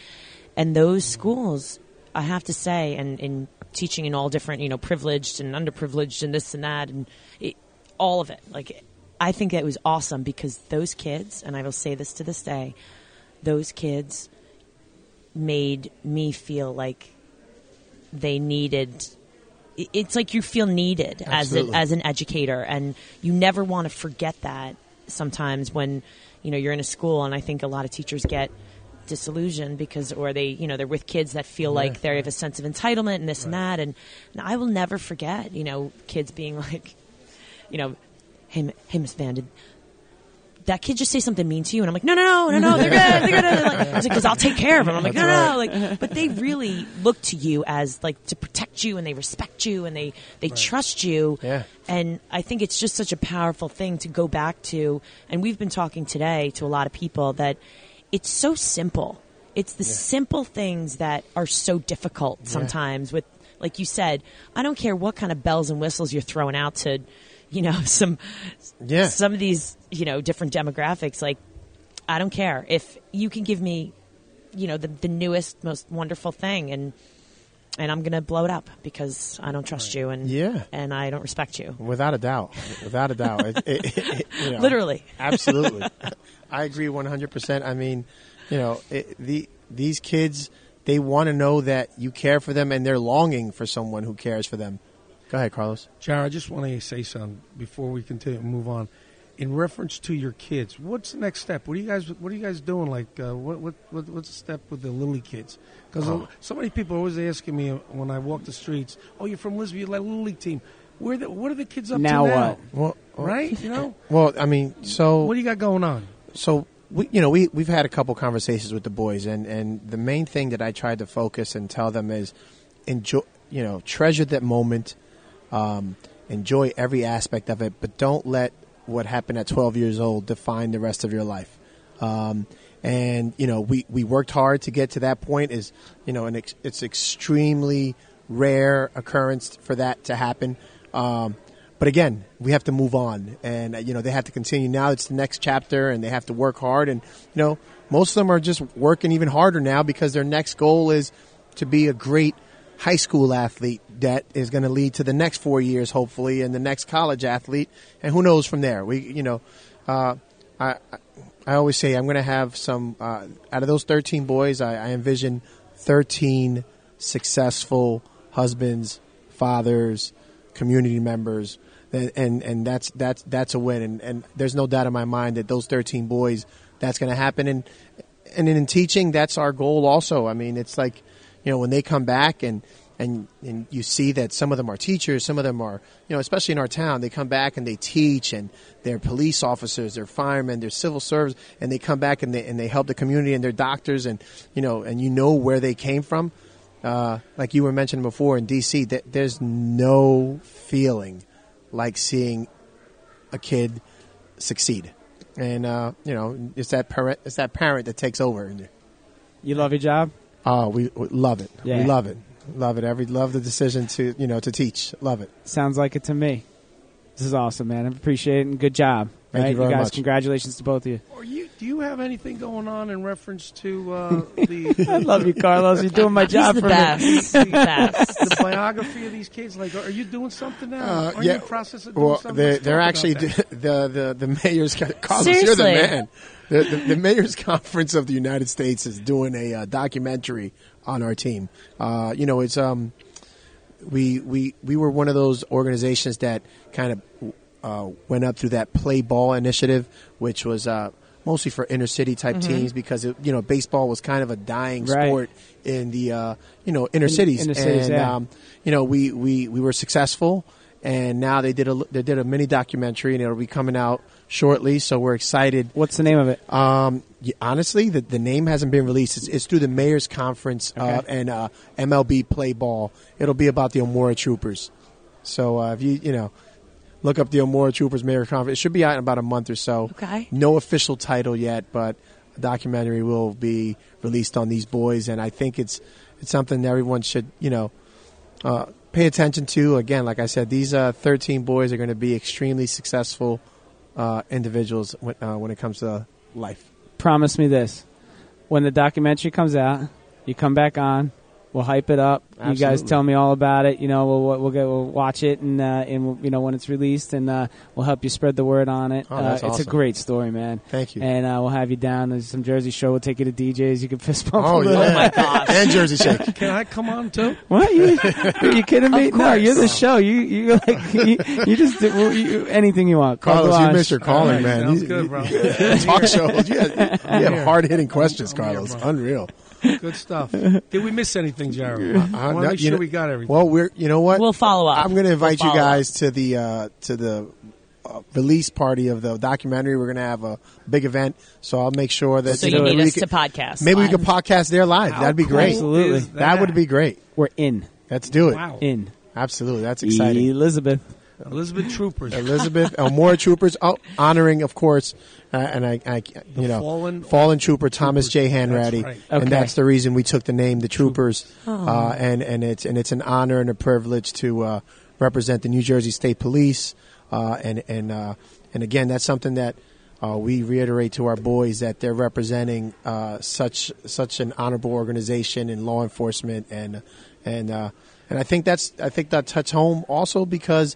And those schools, I have to say, and, and teaching in all different, you know, privileged and underprivileged and this and that, and it, all of it. Like, I think it was awesome because those kids, and I will say this to this day, those kids made me feel like they needed it's like you feel needed as a, as an educator. And you never want to forget that sometimes when you know you're in a school, and I think a lot of teachers get disillusioned because or they you know they're with kids that feel like they have a sense of entitlement and this and that. And, and I will never forget you know kids being like you know hey hey Miss Van did that kid just say something mean to you? And I'm like no no no no no they're good they're good. Like, I was like because I'll take care of them I'm like no no no like but they really look to you as like to protect you and they respect you and they they trust you. Yeah. and I think it's just such a powerful thing to go back to. And we've been talking today to a lot of people that it's so simple. It's the simple things that are so difficult sometimes with, like you said, I don't care what kind of bells and whistles you're throwing out to, you know, some, Yeah. some of these, you know, different demographics. Like, I don't care if you can give me, you know, the, the newest, most wonderful thing and, and I'm going to blow it up because I don't trust you and, Yeah. and I don't respect you. Without a doubt, without a doubt, It- it- it- you know, Literally. absolutely. I agree one hundred percent. I mean, you know, the these kids they want to know that you care for them and they're longing for someone who cares for them. Go ahead, Carlos. Jared, I just want to say something before we continue move on. In reference to your kids, what's the next step? What are you guys? What are you guys doing? Like, uh, what, what, what, what's the step with the Lily kids? Because Oh. so many people are always asking me when I walk the streets, "Oh, you're from Lisbon? You're like Little League team. Where? The, what are the kids up Now to now? what? Well, Right? You know, well, I mean, so what do you got going on? so we, you know, we we've had a couple conversations with the boys, and and the main thing that I tried to focus and tell them is enjoy, you know, treasure that moment, um, enjoy every aspect of it, but don't let what happened at 12 years old define the rest of your life. Um, and you know, we we worked hard to get to that point. Is you know, ex- it's extremely rare occurrence for that to happen. Um, but again, we have to move on, and you know they have to continue. Now it's the next chapter, and they have to work hard. And you know, most of them are just working even harder now because their next goal is to be a great high school athlete that is going to lead to the next four years, hopefully, and the next college athlete, and who knows from there. We, you know, uh, I, I- I always say I'm going to have some uh, out of those 13 boys. I, I envision 13 successful husbands, fathers, community members, and and, and that's that's that's a win. And, and there's no doubt in my mind that those 13 boys, that's going to happen. And and in teaching, that's our goal also. I mean, it's like you know when they come back and and and you see that some of them are teachers, some of them are you know especially in our town, they come back and they teach and they're police officers, they're firemen, they're civil servants, and they come back and they and they help the community and they're doctors and you know and you know where they came from. Uh, like you were mentioning before in DC, that there's no feeling like seeing a kid succeed, and uh, you know it's that parent, it's that parent that takes over. You love your job? Oh, we, we love it. Yeah. We love it. Love it. Every love the decision to you know to teach. Love it. Sounds like it to me. This is awesome, man. I appreciate it and good job. Thank right? you very guys, much. congratulations to both of you. Are you? Do you have anything going on in reference to uh, the? I love you, Carlos. You're doing my job He's the for best. me. He's the best. the biography of these kids? Like, are you doing something now? Uh, are yeah. you in the process of doing Well, something? they're, Let's they're talk actually about that. the the the mayor's Carlos. You're Seriously. the man. The, the, the mayor's conference of the United States is doing a uh, documentary on our team. Uh, you know, it's um, we we we were one of those organizations that kind of uh, went up through that play ball initiative, which was uh, mostly for inner city type teams because it, you know baseball was kind of a dying Right. sport in the uh, you know inner In- cities. inner cities, and, yeah. um, you know we, we, we were successful, and now they did a they did a mini documentary, and it'll be coming out shortly. So we're excited. What's the name of it? Um, y- honestly, the, the name hasn't been released. It's, it's through the mayor's conference uh, and uh, MLB play ball. It'll be about the Elmora Troopers. So uh, if you you know look up the Elmora Troopers mayor conference, it should be out in about a month or so. Okay. No official title yet, but a documentary will be released on these boys, and I think it's it's something everyone should you know uh, pay attention to. Again, like I said, these uh, 13 boys are going to be extremely successful uh, individuals when, uh, when it comes to life. Promise me this. When the documentary comes out, you come back on We'll hype it up. You guys tell me all about it. You know, we'll we'll go we'll watch it and uh, and we'll, you know when it's released and uh, we'll help you spread the word on it. Oh, uh, that's It's a great story, man. Thank you. And uh, we'll have you down. There's some Jersey show. We'll take you to DJs. You can fist bump. Oh a little. yeah, and Jersey Shake. Can I come on too? What you? Are you kidding me? Of No, you're the show. You you like you, you just do well, you, anything you want. Carte Carlos, you missed your calling, All right, man. sounds You- good, bro. you- talk shows. You have, you have hard hitting questions, I'm Carlos. bro. Unreal. Good stuff. Did we miss anything, Jared? I want no, to make sure know- we got everything. Well, we're you know what? We'll follow up. I'm going to invite We'll you follow guys to the uh, to the uh, release party of the documentary. We're going to have a big event, so I'll make sure that So you you know, need we us could- to podcast. Maybe we live. could podcast there live. How That'd be cool great. Absolutely. is That would be great. We're in. Let's do it. Wow. In. Absolutely, that's exciting. Elizabeth. Elizabeth Troopers. Elizabeth Elmora Troopers, oh, honoring, of course, uh, and I, I you know, fallen- fallen Trooper Thomas J. Hanratty, That's right. Okay. and that's the reason we took the name the Troopers, uh, and and it's and it's an honor and a privilege to uh, represent the New Jersey State Police, uh, and and uh, and again, that's something that. Uh, we reiterate to our boys that they're representing uh, such such an honorable organization in law enforcement, and and uh, and I think that's I think that touch home also because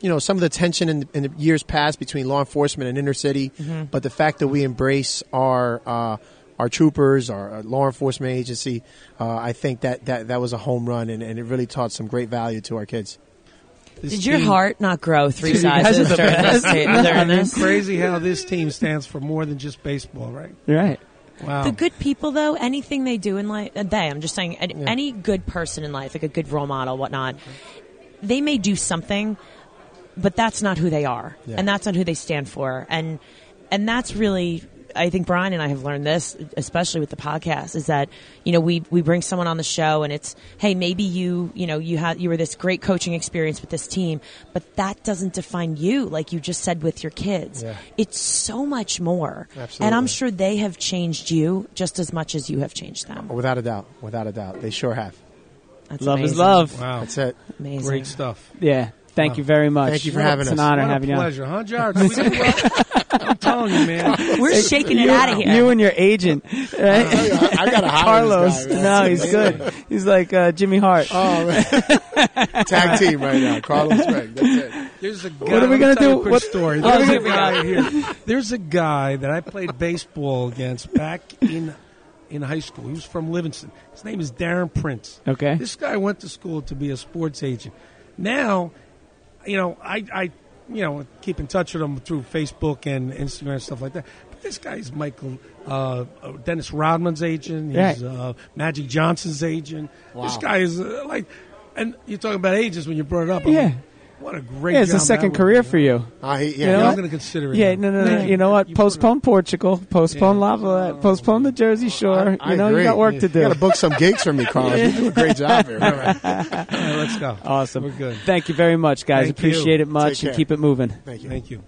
you know some of the tension in, in the years past between law enforcement and inner city, but the fact that we embrace our uh, our troopers, our, our law enforcement agency, uh, I think that, that that was a home run, and, and it really taught some great value to our kids. This Did your team- heart not grow three Dude, sizes during this? best. ta- during It's this? crazy how this team stands for more than just baseball, right? Right. Wow. The good people, though, anything they do in life, uh, they, I'm just saying, any, any good person in life, like a good role model, whatnot, they may do something, but that's not who they are, Yeah. and that's not who they stand for, and and that's really. I think Brian and I have learned this, especially with the podcast, is that you know we we bring someone on the show and it's hey maybe you you know you had you were this great coaching experience with this team, but that doesn't define you like you just said with your kids. Yeah. It's so much more, and I'm sure they have changed you just as much as you have changed them. Without a doubt, without a doubt, they sure have. That's Love is love. wow. That's it. Amazing. Great stuff. Yeah. Thank you very much. Thank you for What a- having It's an us. honor What a having you on. pleasure, huh, Jared? Did we do well? I'm telling you, man. We're shaking it out of here. You and your agent, right? I, I got to hire Carlos. this guy. no, he's good. He's like uh, Jimmy Hart. Oh man, tag team right now. Carlos Craig. That's it. There's a guy. What are we gonna do? quick What- story. what There's we a guy here. There's a guy that I played baseball against back in in high school. He was from Livingston. His name is Darren Prince. Okay. This guy went to school to be a sports agent. Now, you know, I, I you know, keep in touch with him through Facebook and Instagram and stuff like that. But this guy's Michael uh, uh, Dennis Rodman's agent. He's Right. uh, Magic Johnson's agent. Wow. This guy is uh, like, and you're talking about agents when you brought it up. I'm Yeah. What a great. yeah, it's a job that second career be, for you. Uh, he, You yeah, know Yeah. I'm going to consider it. Yeah, now. no, no, no. Thank You know what? You Postpone Portugal. Postpone Yeah. Lava. Postpone the Jersey Shore. I you know, agree. you got work to do. You got to book some gigs for me, Carlos. You do a great job here. All right, let's go. Awesome. We're good. Thank you very much, guys. Thank you. Appreciate it much, Take and keep it moving. Thank you. Thank you.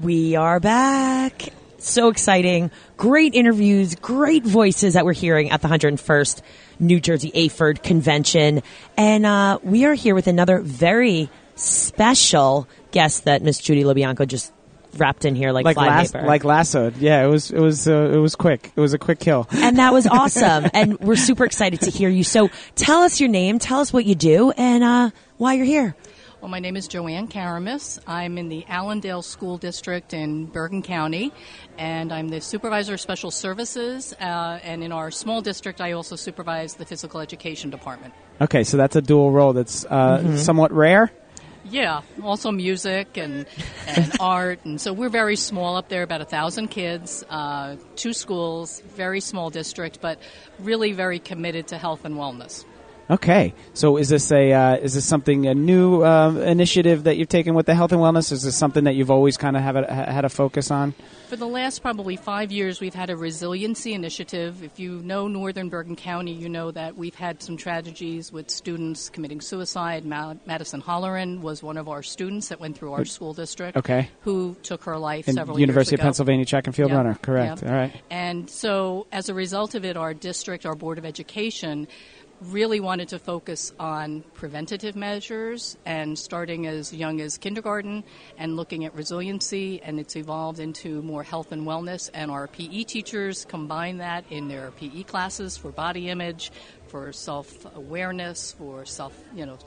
We are back. So exciting. Great interviews, great voices that we're hearing at the 101st New Jersey AHPERD convention. And uh, we are here with another very special guest that Miss Judy LoBianco just wrapped in here like, Like last, paper. like lassoed. Yeah, it was, it was, uh, it was quick. It was a quick kill. and that was awesome. and we're super excited to hear you. So tell us your name, tell us what you do, and uh, why you're here. Well, my name is Joanne Karamis. I'm in the Allendale School District in Bergen County, and I'm the supervisor of special services. Uh, and in our small district, I also supervise the physical education department. Okay, so that's a dual role that's uh, Mm-hmm. somewhat rare. Yeah, also music and, and art. And so we're very small up there, about a thousand kids, uh, two schools, very small district, but really very committed to health and wellness. Okay, so is this a uh, is this something a new um, initiative that you've taken with the health and wellness? Is this something that you've always kind of have a, had a focus on? For the last probably five years, we've had a resiliency initiative. If you know Northern Bergen County, you know that we've had some tragedies with students committing suicide. Ma- Madison Holleran was one of our students that went through our school district. Okay. Who took her life In several University of. Pennsylvania track and field Yep. runner, correct? Yep. All right. And so, as a result of it, our district, our Board of Education, really wanted to focus on preventative measures and starting as young as kindergarten and looking at resiliency and it's evolved into more health and wellness and our PE teachers combine that in their PE classes for body image, for self-awareness, for self, you know,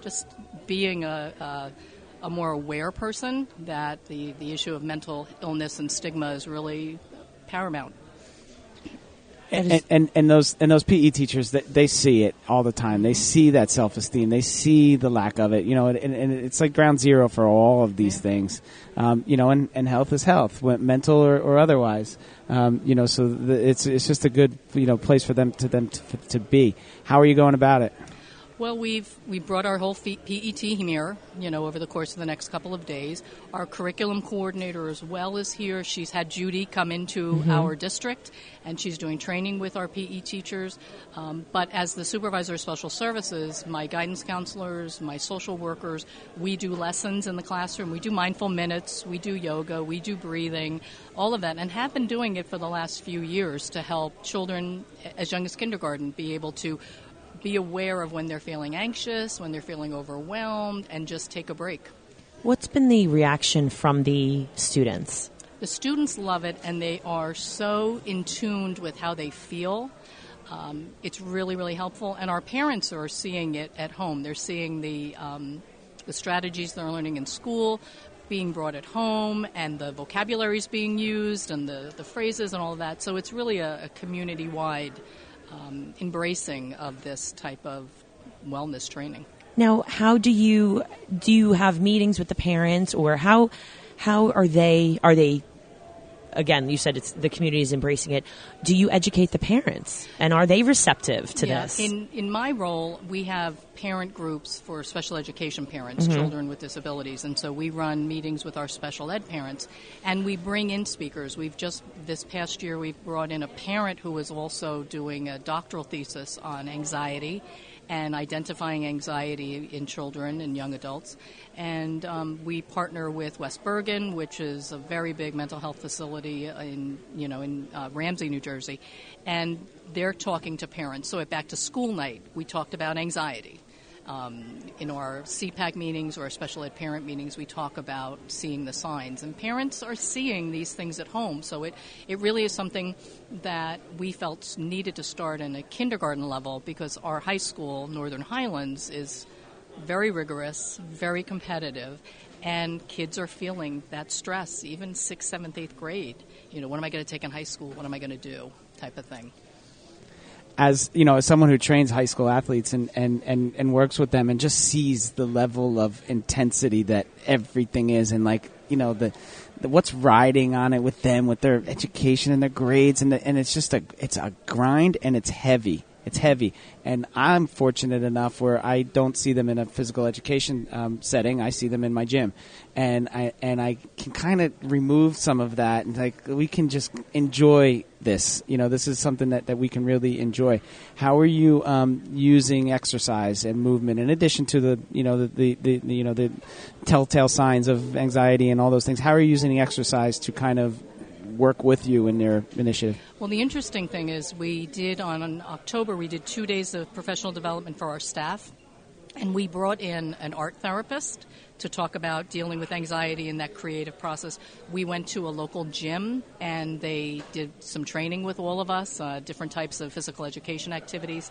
just being a, a a more aware person that the, the issue of mental illness and stigma is really paramount. And, and and those and those PE teachers they, they see it all the time. They see that self esteem. They see the lack of it. You know, and, and it's like ground zero for all of these things. Um, you know, and, and health is health, mental or, or otherwise. Um, you know, so the, it's it's just a good you know place for them to them to, to be. How are you going about it? Well, we've we brought our whole PET here, you know, over the course of the next couple of days. Our curriculum coordinator as well is here. She's had Judy come into our district, and she's doing training with our PE teachers. Um, but as the supervisor of special services, my guidance counselors, my social workers, we do lessons in the classroom. We do mindful minutes, we do yoga, we do breathing, all of that, and have been doing it for the last few years to help children as young as kindergarten be able to be aware of when they're feeling anxious, when they're feeling overwhelmed, and just take a break. What's been the reaction from the students? The students love it, and they are so in tuned with how they feel. Um, it's really, really helpful, and our parents are seeing it at home. They're seeing the um, the strategies they're learning in school being brought at home, and the vocabularies being used, and the, the phrases, and all of that. So it's really a, a community wide um, embracing of this type of wellness training. Now, how do you do you have meetings with the parents or how how are they are they again, you said it's the community is embracing it. Do you educate the parents and are they receptive to Yeah, this? In in my role, we have parent groups for special education parents, Mm-hmm. children with disabilities, and so we run meetings with our special ed parents, and we bring in speakers. We've just this past year we've brought in a parent who is also doing a doctoral thesis on anxiety. And identifying anxiety in children and young adults. And um, we partner with West Bergen, which is a very big mental health facility in, you know, in uh, Ramsey, New Jersey. And they're talking to parents. So at Back to School Night, we talked about anxiety. Um, in our SEPAC meetings or special ed parent meetings, we talk about seeing the signs. And parents are seeing these things at home. So it, it really is something that we felt needed to start in a kindergarten level because our high school, Northern Highlands, is very rigorous, very competitive, and kids are feeling that stress, even sixth, seventh, eighth grade. You know, what am I going to take in high school? What am I going to do? Type of thing. As you know, as someone who trains high school athletes and, and, and, and works with them and just sees the level of intensity that everything is and like you know the, the what's riding on it with them with their education and their grades and the, and it's just a it's a grind and it's heavy. It's heavy. And I'm fortunate enough where I don't see them in a physical education um, setting. I see them in my gym and I and I can kind of remove some of that and like we can just enjoy this. You know this is something that, that we can really enjoy. How are you um, using exercise and movement in addition to the you know the, the, the, you know the telltale signs of anxiety and all those things? How are you using exercise to kind of work with you in your initiative? Well, the interesting thing is, we did on October, we did two days of professional development for our staff, and we brought in an art therapist to talk about dealing with anxiety in that creative process. We went to a local gym and they did some training with all of us, uh, different types of physical education activities,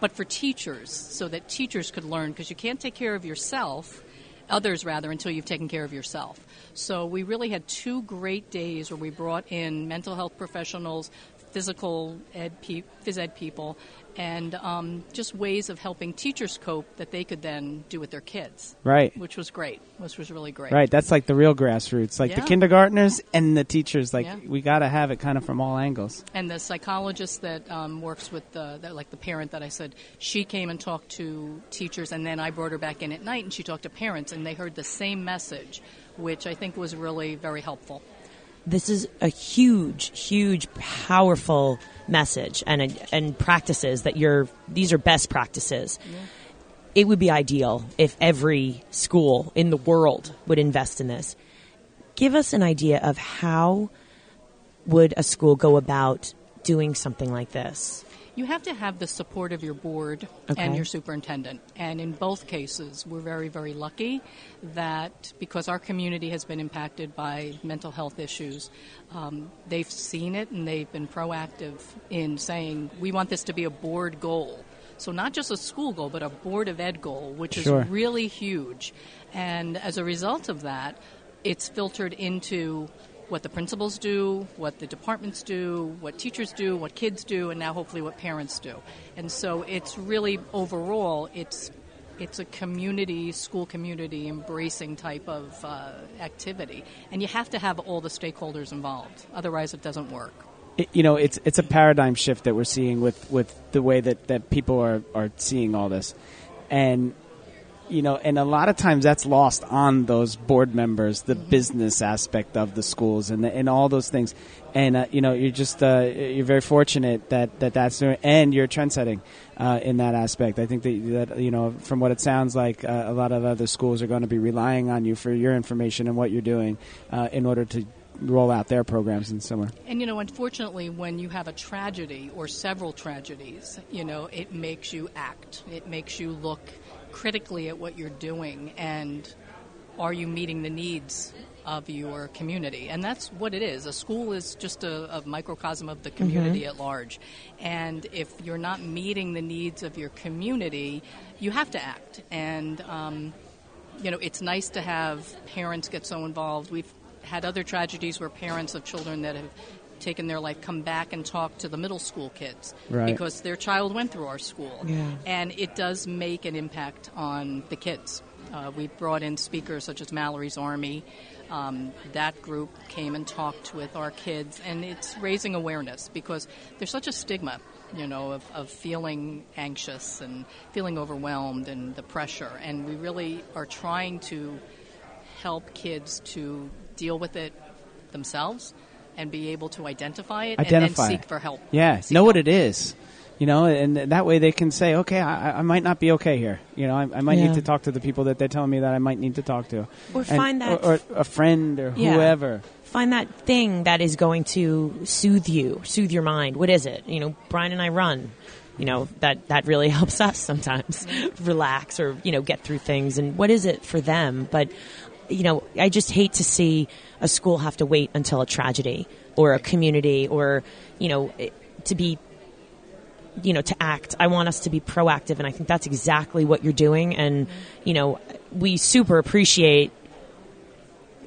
but for teachers, so that teachers could learn, because you can't take care of yourself others rather until you've taken care of yourself. So we really had two great days where we brought in mental health professionals, physical ed, pe- phys ed people, and um, just ways of helping teachers cope that they could then do with their kids. Right. Which was great. Which was really great. right that's like the real grassroots like the Yeah. kindergartners and the teachers like Yeah. we got to have it kind of from all angles And the psychologist that um, works with the, the, like the parent that I said, she came and talked to teachers, and then I brought her back in at night, and she talked to parents, and they heard the same message, which I think was really very helpful. this is a huge, huge, powerful message and and practices that you're. These are best practices. It would be ideal if every school in the world would invest in this. Give us an idea of how would a school go about doing something like this? You have to have the support of your board Okay. and your superintendent. And in both cases, we're very, very lucky that because our community has been impacted by mental health issues, um, they've seen it and they've been proactive in saying, we want this to be a board goal. So, not just a school goal, but a Board of Ed goal, which Sure. is really huge. And as a result of that, it's filtered into what the principals do, what the departments do, what teachers do, what kids do, and now hopefully what parents do. And so it's really overall it's it's a community, school community embracing type of uh, activity, and you have to have all the stakeholders involved. Otherwise, it doesn't work. it, you know, it's it's a paradigm shift that we're seeing with, with the way that, that people are, are seeing all this, and you know, and a lot of times that's lost on those board members, the business aspect of the schools, and the, and all those things, and uh, you know, you're just uh, you're very fortunate that, that that's doing, and you're trend setting uh, in that aspect. I think that that you know, from what it sounds like, uh, a lot of other schools are going to be relying on you for your information and what you're doing uh, in order to roll out their programs and similar. And you know, unfortunately, when you have a tragedy or several tragedies, you know, it makes you act. It makes you look critically at what you're doing and are you meeting the needs of your community? And that's what it is. A school is just a, a microcosm of the community at large. And if you're not meeting the needs of your community, you have to act. And um, you know, it's nice to have parents get so involved. We've had other tragedies where parents of children that have taken their life come back and talk to the middle school kids Right. because their child went through our school. Yeah. And it does make an impact on the kids. Uh, we brought in speakers such as Mallory's Army. Um, that group came and talked with our kids, and it's raising awareness because there's such a stigma, you know, of, of feeling anxious and feeling overwhelmed and the pressure. And we really are trying to help kids to deal with it themselves and be able to identify it Identify and then seek for help. Yeah, Seek know what it is. You know, and that way they can say, okay, I, I might not be okay here. You know, I, I might Yeah. need to talk to the people that they're telling me that I might need to talk to. Or And- find that- or, or a friend or Yeah. whoever. Find that thing that is going to soothe you, soothe your mind. What is it? You know, Brian and I run. You know, that, that really helps us sometimes relax or, you know, get through things. And what is it for them? But, you know, I just hate to see a school have to wait until a tragedy or a community or, you know, to be you know to act. I want us to be proactive and i think that's exactly what you're doing. And you know we super appreciate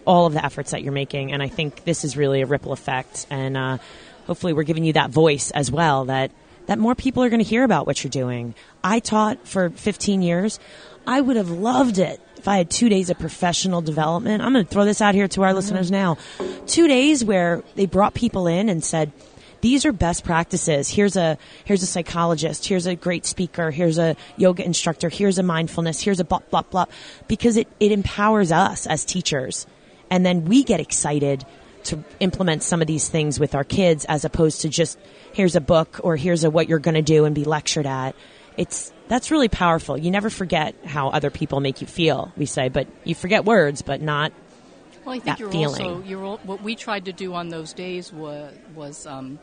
all of the efforts that you're making and i think this is really a ripple effect. And uh, hopefully we're giving you that voice as well that that more people are going to hear about what you're doing. I taught for 15 years. I would have loved it if i had two days of professional development i'm going to throw this out here to our listeners now two days where they brought people in and said these are best practices. Here's a here's a psychologist. Here's a great speaker. Here's a yoga instructor. Here's a mindfulness. Here's a blah blah blah. Because it it empowers us as teachers, and then we get excited to implement some of these things with our kids, as opposed to just here's a book or here's a what you're going to do and be lectured at. It's that's really powerful. You never forget how other people make you feel. We say, but you forget words, but not Well, I think that you're feeling. also you're what we tried to do on those days was was um,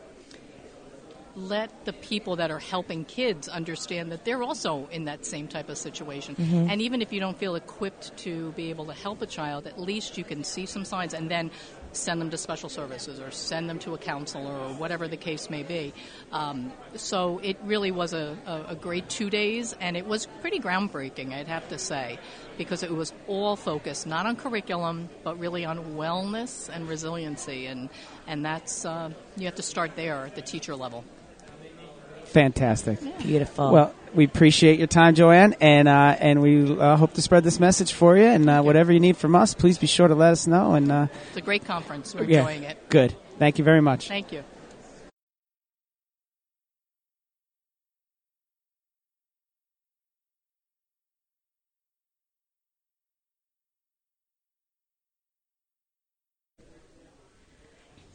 let the people that are helping kids understand that they're also in that same type of situation. Mm-hmm. And even if you don't feel equipped to be able to help a child, at least you can see some signs and then send them to special services or send them to a counselor or whatever the case may be. Um, so it really was a, a, a great two days, and it was pretty groundbreaking, I'd have to say, because it was all focused not on curriculum, but really on wellness and resiliency, and and that's uh, you have to start there at the teacher level. Fantastic. beautiful. Well, we appreciate your time, Joanne, and uh, and we uh, hope to spread this message for you. And uh, whatever you need from us, please be sure to let us know. And uh, It's a great conference. We're yeah, enjoying it. good. Thank you very much. Thank you.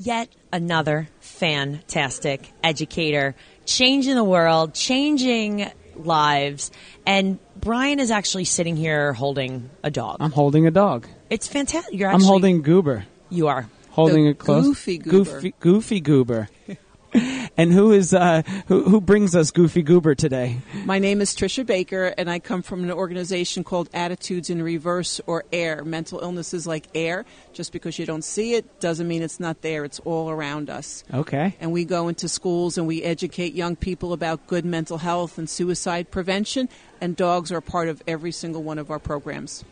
yet another fantastic educator, changing the world, changing lives. And Brian is actually sitting here holding a dog. I'm holding a dog. It's fantastic. You're actually, I'm holding Goober. You are. Holding The it close. goofy goober. Goofy, goofy goober. And who is uh, who, who brings us Goofy Goober today? My name is Trisha Baker, and I come from an organization called Attitudes in Reverse or AIR. Mental illness is like air. Just because you don't see it doesn't mean it's not there. It's all around us. Okay. And we go into schools and we educate young people about good mental health and suicide prevention, and dogs are a part of every single one of our programs.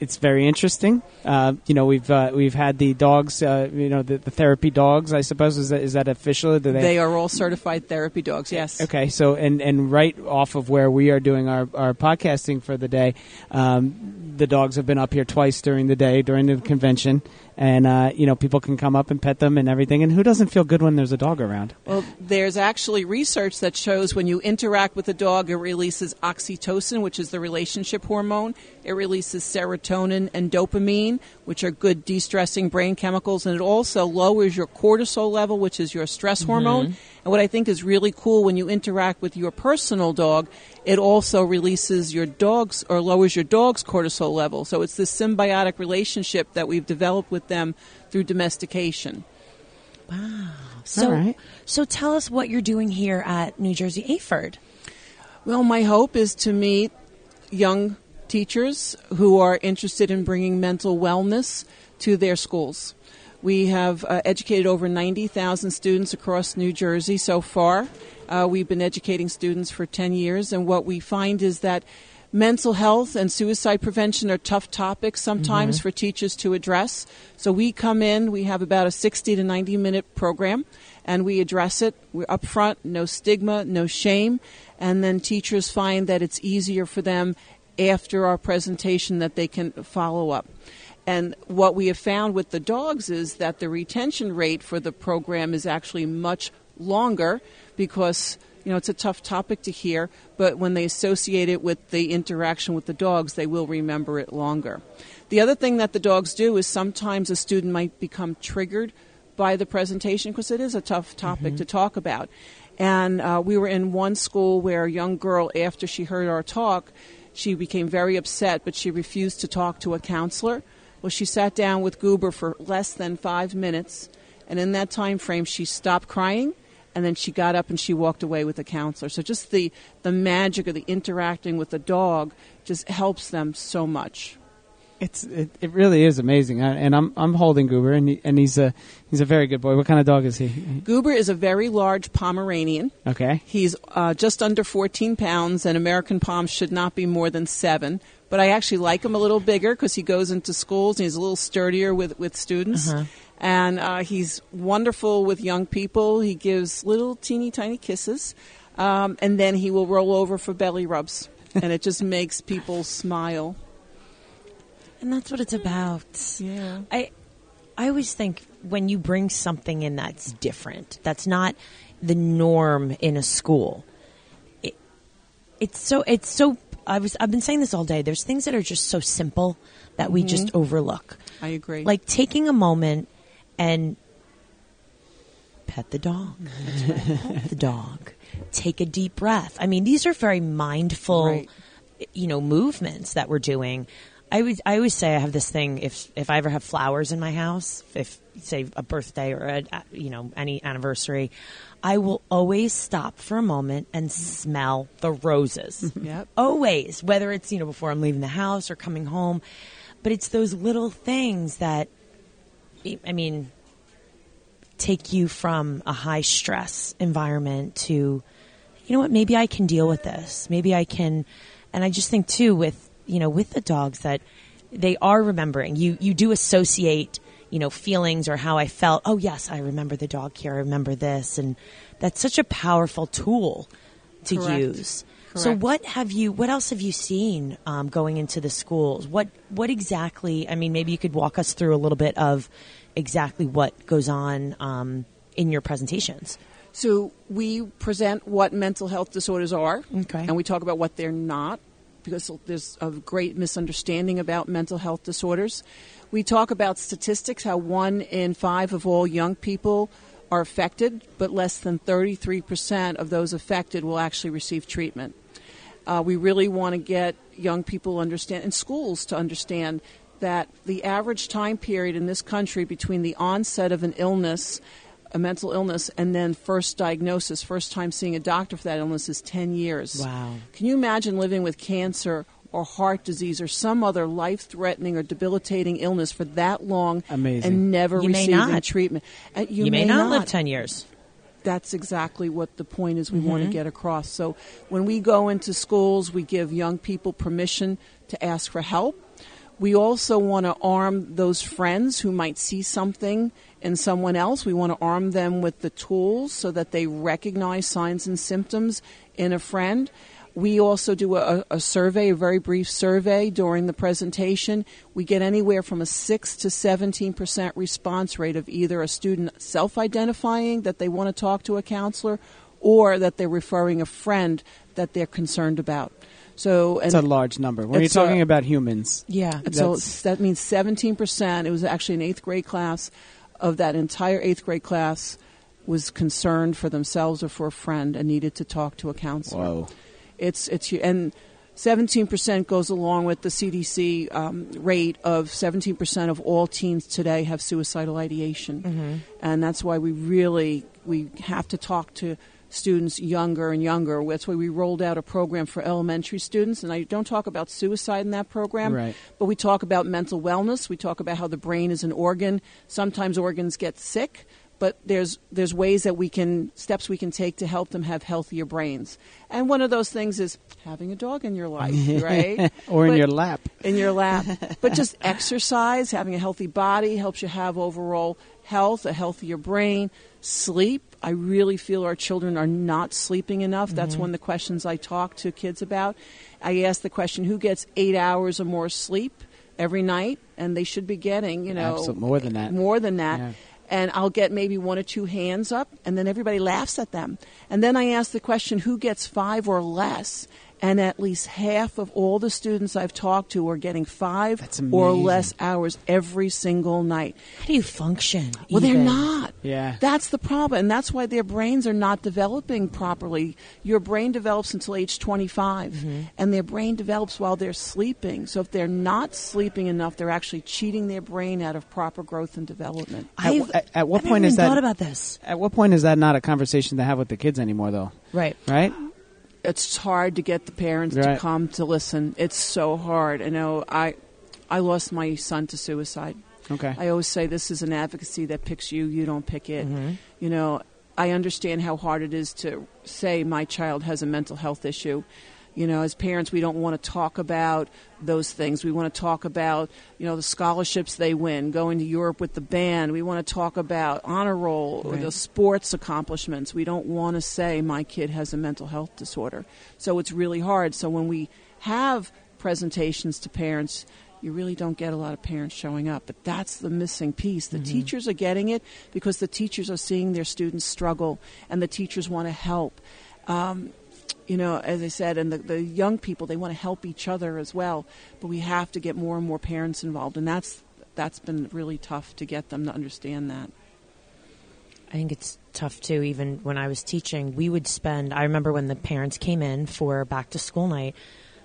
It's very interesting. Uh, you know, we've uh, we've had the dogs. Uh, you know, the, the therapy dogs. I suppose is that is that official? Do they, They are all certified therapy dogs, yes. Okay, so and and right off of where we are doing our, our podcasting for the day, um, the dogs have been up here twice during the day during the convention, and uh, you know people can come up and pet them and everything. And who doesn't feel good when there's a dog around? Well, there's actually research that shows when you interact with a dog, it releases oxytocin, which is the relationship hormone. It releases serotonin and dopamine, which are good de stressing brain chemicals. And it also lowers your cortisol level, which is your stress hormone. And what I think is really cool when you interact with your personal dog, it also releases your dog's or lowers your dog's cortisol level. So it's this symbiotic relationship that we've developed with them through domestication. Wow. So, right. so tell us what you're doing here at New Jersey AHPERD. Well, my hope is to meet young teachers who are interested in bringing mental wellness to their schools. We have uh, educated over 90,000 students across New Jersey so far. Uh, we've been educating students for 10 years, and what we find is that mental health and suicide prevention are tough topics sometimes for teachers to address. So we come in, we have about a 60 to 90 minute program, and we address it. We're upfront, no stigma, no shame, and then teachers find that it's easier for them after our presentation that they can follow up. And what we have found with the dogs is that the retention rate for the program is actually much longer because you know it's a tough topic to hear, but when they associate it with the interaction with the dogs, they will remember it longer. The other thing that the dogs do is sometimes a student might become triggered by the presentation because it is a tough topic to talk about. And uh, we were in one school where a young girl, after she heard our talk, she became very upset, but she refused to talk to a counselor. Well, she sat down with Goober for less than five minutes, and in that time frame, she stopped crying, and then she got up and she walked away with a counselor. So just the the magic of the interacting with the dog just helps them so much. It's it, it really is amazing. I, and I'm I'm holding Goober, and he, and he's a he's a very good boy. What kind of dog is he? Goober is a very large Pomeranian. Okay. He's uh, just under 14 pounds, and American Poms should not be more than seven. But I actually like him a little bigger because he goes into schools and he's a little sturdier with, with students. And uh, he's wonderful with young people. He gives little teeny tiny kisses, um, and then he will roll over for belly rubs. and it just makes people smile. And that's what it's about. Yeah. I I always think when you bring something in that's different, that's not the norm in a school. It, it's so it's so I was I've been saying this all day. There's things that are just so simple that we just mm-hmm. overlook. I agree. Like taking a moment and pet the dog. Hold the dog. Take a deep breath. I mean, these are very mindful, Right. you know, movements that we're doing. I would, I always say I have this thing. If if I ever have flowers in my house, if say a birthday or a- you know any anniversary, I will always stop for a moment and smell the roses. Yep. Always, whether it's you know before I'm leaving the house or coming home, but it's those little things that, I mean, take you from a high stress environment to, you know what, maybe I can deal with this. Maybe I can, and I just think too with, you know, with the dogs that they are remembering. You, you do associate, you know, feelings or how I felt. Oh yes, I remember the dog here. I remember this. And that's such a powerful tool to Correct. use. So what have you, what else have you seen um, going into the schools? What, what exactly, I mean, maybe you could walk us through a little bit of exactly what goes on um, in your presentations. So we present what mental health disorders are, Okay. and we talk about what they're not, because there's a great misunderstanding about mental health disorders. We talk about statistics, how one in five of all young people are affected, but less than 33% of those affected will actually receive treatment. Uh, we really want to get young people understand and schools to understand that the average time period in this country between the onset of an illness a mental illness, and then first diagnosis, first time seeing a doctor for that illness is 10 years. Wow. Can you imagine living with cancer or heart disease or some other life threatening or debilitating illness for that long Amazing. and never You may receiving not. treatment? Uh, you, You, may, not, live 10 years. that's exactly what the point is we want Mm-hmm. to get across. So when we go into schools, we give young people permission to ask for help. We also want to arm those friends who might see something in someone else. We want to arm them with the tools so that they recognize signs and symptoms in a friend. We also do a, a survey, a very brief survey during the presentation. We get anywhere from a 6 to 17% response rate of either a student self identifying that they want to talk to a counselor or that they're referring a friend that they're concerned about. So, It's a large number. When you're It's a- talking about humans, Yeah. so that means 17%. It was actually an eighth grade class of that entire eighth grade class was concerned for themselves or for a friend and needed to talk to a counselor. whoa. It's it's and 17% goes along with the CDC um, rate of 17% of all teens today have suicidal ideation, and that's why we really we have to talk to students younger and younger. That's why we rolled out a program for elementary students, and I don't talk about suicide in that program, Right. but we talk about mental wellness. We talk about how the brain is an organ. Sometimes organs get sick, but there's there's ways that we can steps we can take to help them have healthier brains. And one of those things is having a dog in your life, right? or in your lap. in your lap. but just exercise, having a healthy body helps you have overall health, a healthier brain, sleep. I really feel our children are not sleeping enough. That's mm-hmm. one of the questions I talk to kids about. I ask the question, who gets eight hours or more sleep every night? And they should be getting, you know, Absolute- more than that. More than that. Yeah. And I'll get maybe one or two hands up, and then everybody laughs at them. And then I ask the question, who gets five or less? And at least half of all the students I've talked to are getting five or less hours every single night. How do you function? Well, they're not. Yeah. That's the problem. And that's why their brains are not developing properly. Your brain develops until age 25, Mm-hmm. and their brain develops while they're sleeping. So if they're not sleeping enough, they're actually cheating their brain out of proper growth and development. I've- at- at what I point is even that? thought about this. At what point is that not a conversation to have with the kids anymore, though? Right. Right? It's hard to get the parents Right. to come to listen. It's so hard. I know I I lost my son to suicide. Okay. I always say this is an advocacy that picks you, you don't pick it. Mm-hmm. You know, I understand how hard it is to say my child has a mental health issue. You know, as parents, we don't want to talk about those things. We want to talk about, you know, the scholarships they win, going to Europe with the band. We want to talk about honor roll or the sports accomplishments. We don't want to say my kid has a mental health disorder. So it's really hard. So when we have presentations to parents, you really don't get a lot of parents showing up. But that's the missing piece. The teachers are getting it because the teachers are seeing their students struggle and the teachers want to help. Um, you know, as I said, and the, the young people, they want to help each other as well. But we have to get more and more parents involved. And that's, that's been really tough to get them to understand that. I think it's tough too. Even when I was teaching, we would spend. I remember when the parents came in for back to school night.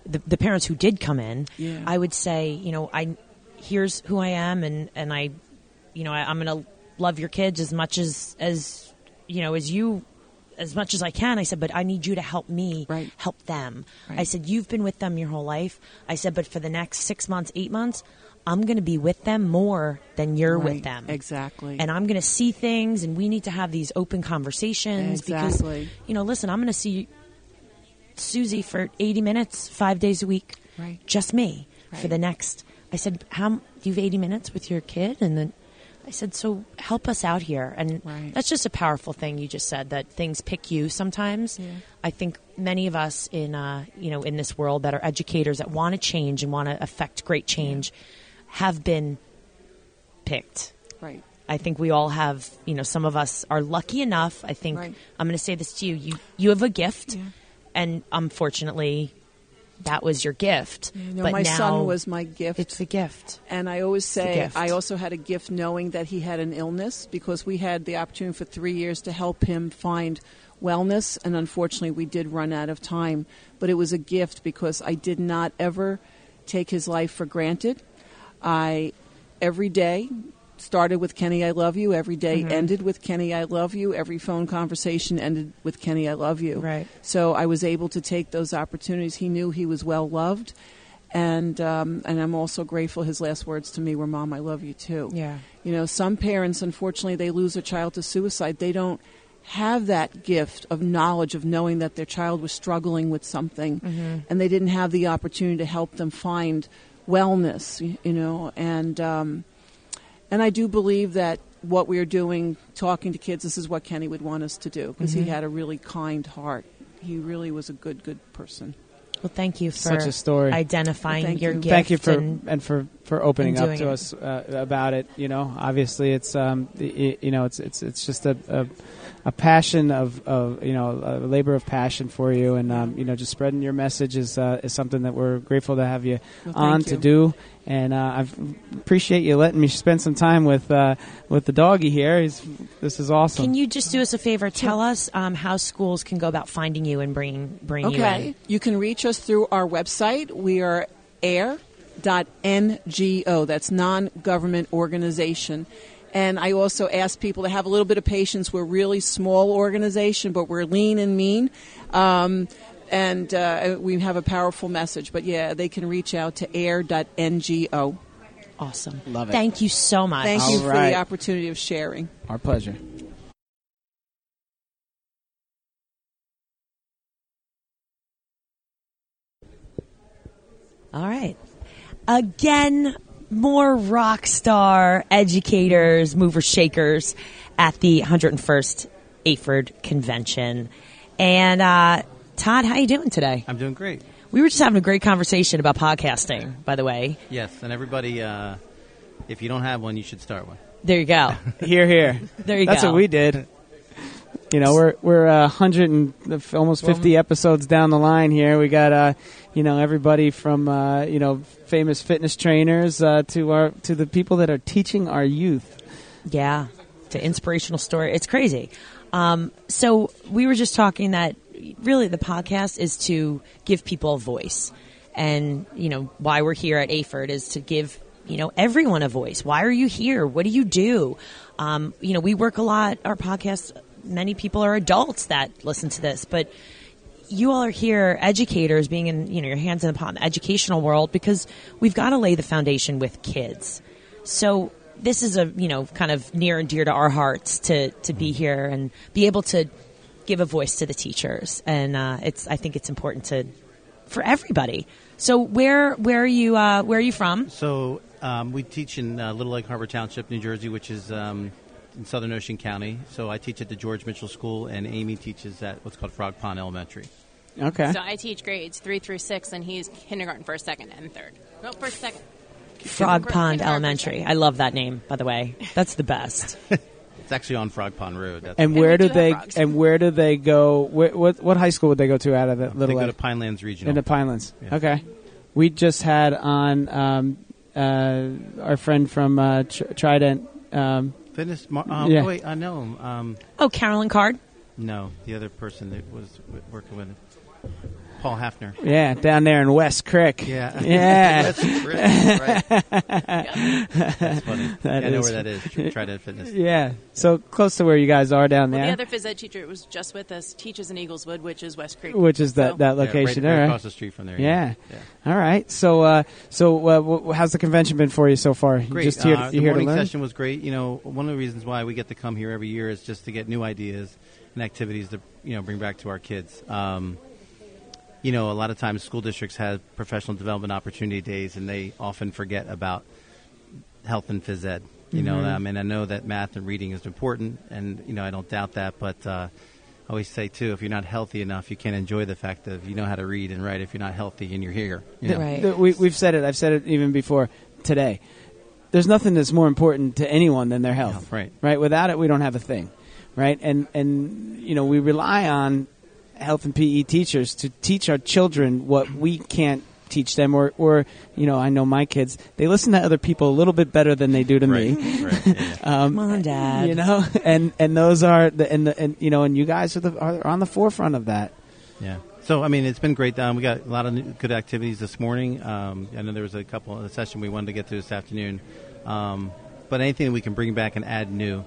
The, the parents who did come in, Yeah. I would say, you know, I here's who I am, and and I, you know, I, I'm going to love your kids as much as as you know as you as much as I can. I said, but I need you to help me Right. help them. I said, you've been with them your whole life. I said, but for the next six months, eight months, I'm going to be with them more than you're Right. with them. Exactly. And I'm going to see things, and we need to have these open conversations Exactly. because, you know, listen, I'm going to see Susie for 80 minutes, five days a week, Right. just me for the next. I said, "How do you have 80 minutes with your kid?" And then I said, "So help us out here." And Right. that's just a powerful thing you just said that things pick you sometimes. Yeah. I think many of us in uh, you know in this world that are educators that want to change and want to affect great change have been picked. right. I think we all have, you know, some of us are lucky enough. I think Right. I'm going to say this to you: you you have a gift, Yeah. and unfortunately, that was your gift. You know, but my now son was my gift. It's a gift. And I always say. I also had a gift knowing that he had an illness because we had the opportunity for three years to help him find wellness. And unfortunately, we did run out of time. But it was a gift because I did not ever take his life for granted. I, every day, started with Kenny, I love you. Every day Mhm. ended with Kenny, I love you. Every phone conversation ended with Kenny, I love you. Right. So I was able to take those opportunities. He knew he was well loved. And um, and I'm also grateful. His last words to me were, "Mom, I love you too." Yeah. You know, some parents, unfortunately, they lose a child to suicide. They don't have that gift of knowledge of knowing that their child was struggling with something, Mhm. and they didn't have the opportunity to help them find wellness. You know, and um, and I do believe that what we're doing, talking to kids, this is what Kenny would want us to do because Mhm. he had a really kind heart. He really was a good, good person. Well, thank you for Such a story. identifying Thank your you. gift. Thank you for and, and, for for opening and up to it. us uh, about it. You know, obviously it's um y- you know it's it's it's just a a, a passion of, of you know a labor of passion for you, and um, you know just spreading your message is uh, is something that we're grateful to have you Well, on thank to do. And uh, I appreciate you letting me spend some time with uh, with the doggy here. He's, this is awesome. Can you just do us a favor? Tell us um, how schools can go about finding you and bringing bringing you in. Okay. You can reach us through our website. We are air.ngo. That's non government organization. And I also ask people to have a little bit of patience. We're a really small organization, but we're lean and mean. Um, and uh, we have a powerful message. But yeah, they can reach out to air.ngo. Awesome. Love it. Thank you so much. Thank you All for the opportunity of sharing. Our pleasure. All right. Again, more rock star educators, movers, shakers at the 101st AHPERD convention. And uh, Todd, how are you doing today? I'm doing great. We were just having a great conversation about podcasting, by the way. Yes, and everybody, uh, if you don't have one, you should start one. There you go. Here, here. There you go. That's go. what we did. You know, we're we're a hundred and f- almost fifty episodes down the line here. We got uh, you know, everybody from uh, you know, famous fitness trainers uh, to our to the people that are teaching our youth. Yeah, to inspirational story. It's crazy. Um, so we were just talking that really the podcast is to give people a voice, and you know why we're here at AHPERD is to give you know everyone a voice. Why are you here? What do you do? Um, you know, we work a lot. Our podcast. Many people are adults that listen to this, but you all are here, educators, being in you know your hands in the educational world, because we've got to lay the foundation with kids. So this is a you know kind of near and dear to our hearts to to be here and be able to give a voice to the teachers, and uh, it's I think it's important to for everybody. So where where are you uh, where are you from? So um, we teach in uh, Little Egg Harbor Township, New Jersey, which is um, in Southern Ocean County. So I teach at the George Mitchell School, and Amy teaches at what's called Frog Pond Elementary. Okay. So I teach grades three through six, and he's kindergarten first, second, and third. No, first, second. Frog Pond Elementary. I love that name, by the way. That's the best. It's actually on Frog Pond Road. That's And And where we do do they frogs. and where do they go? Wh- what what high school would they go to out of the they little go Ed? to Pinelands Regional. in the Pinelands? Yeah. Okay. We just had on um, uh, our friend from uh, Tr- Trident. Um, Fitness. Mar- um, Yeah. oh, wait, I know him. Um, Oh, Carolyn Card. no, the other person that was w- working with him. Paul Hafner. yeah, down there in West Crick. Yeah. Yeah. That's right. That's funny. That yeah, I know where that is. Tr- Trident Fitness. Yeah. So close to where you guys are down Well, there, the other phys ed teacher was just with us teaches in Eagleswood, which is West Creek. which is that So- that Yeah, location right, there. right right? across the street from there. Yeah. yeah. All right. So, uh, so uh, wh- how's the convention been for you so far? You Great. Just here, uh, the here to morning learn? session was great. You know, one of the reasons why we get to come here every year is just to get new ideas and activities to you know bring back to our kids. Um, you know, a lot of times school districts have professional development opportunity days, and they often forget about health and phys ed. You know, Mhm. I mean, I know that math and reading is important, and you know, I don't doubt that. But uh, I always say too, if you're not healthy enough, you can't enjoy the fact that you know how to read and write. If you're not healthy and you're here, you know? Right. We, we've said it. I've said it even before today. There's nothing that's more important to anyone than their health. Right. Right. Without it, we don't have a thing. Right. And and you know we rely on health and PE teachers to teach our children what we can't teach them or or you know I know my kids they listen to other people a little bit better than they do to Right, me. right, yeah. um, Come on, Dad. You know, and and those are the and the and you know and you guys are the are on the forefront of that. Yeah. So I mean, it's been great. Um, we got a lot of new- good activities this morning. Um, I know there was a couple of the session we wanted to get to this afternoon, um, but anything that we can bring back and add new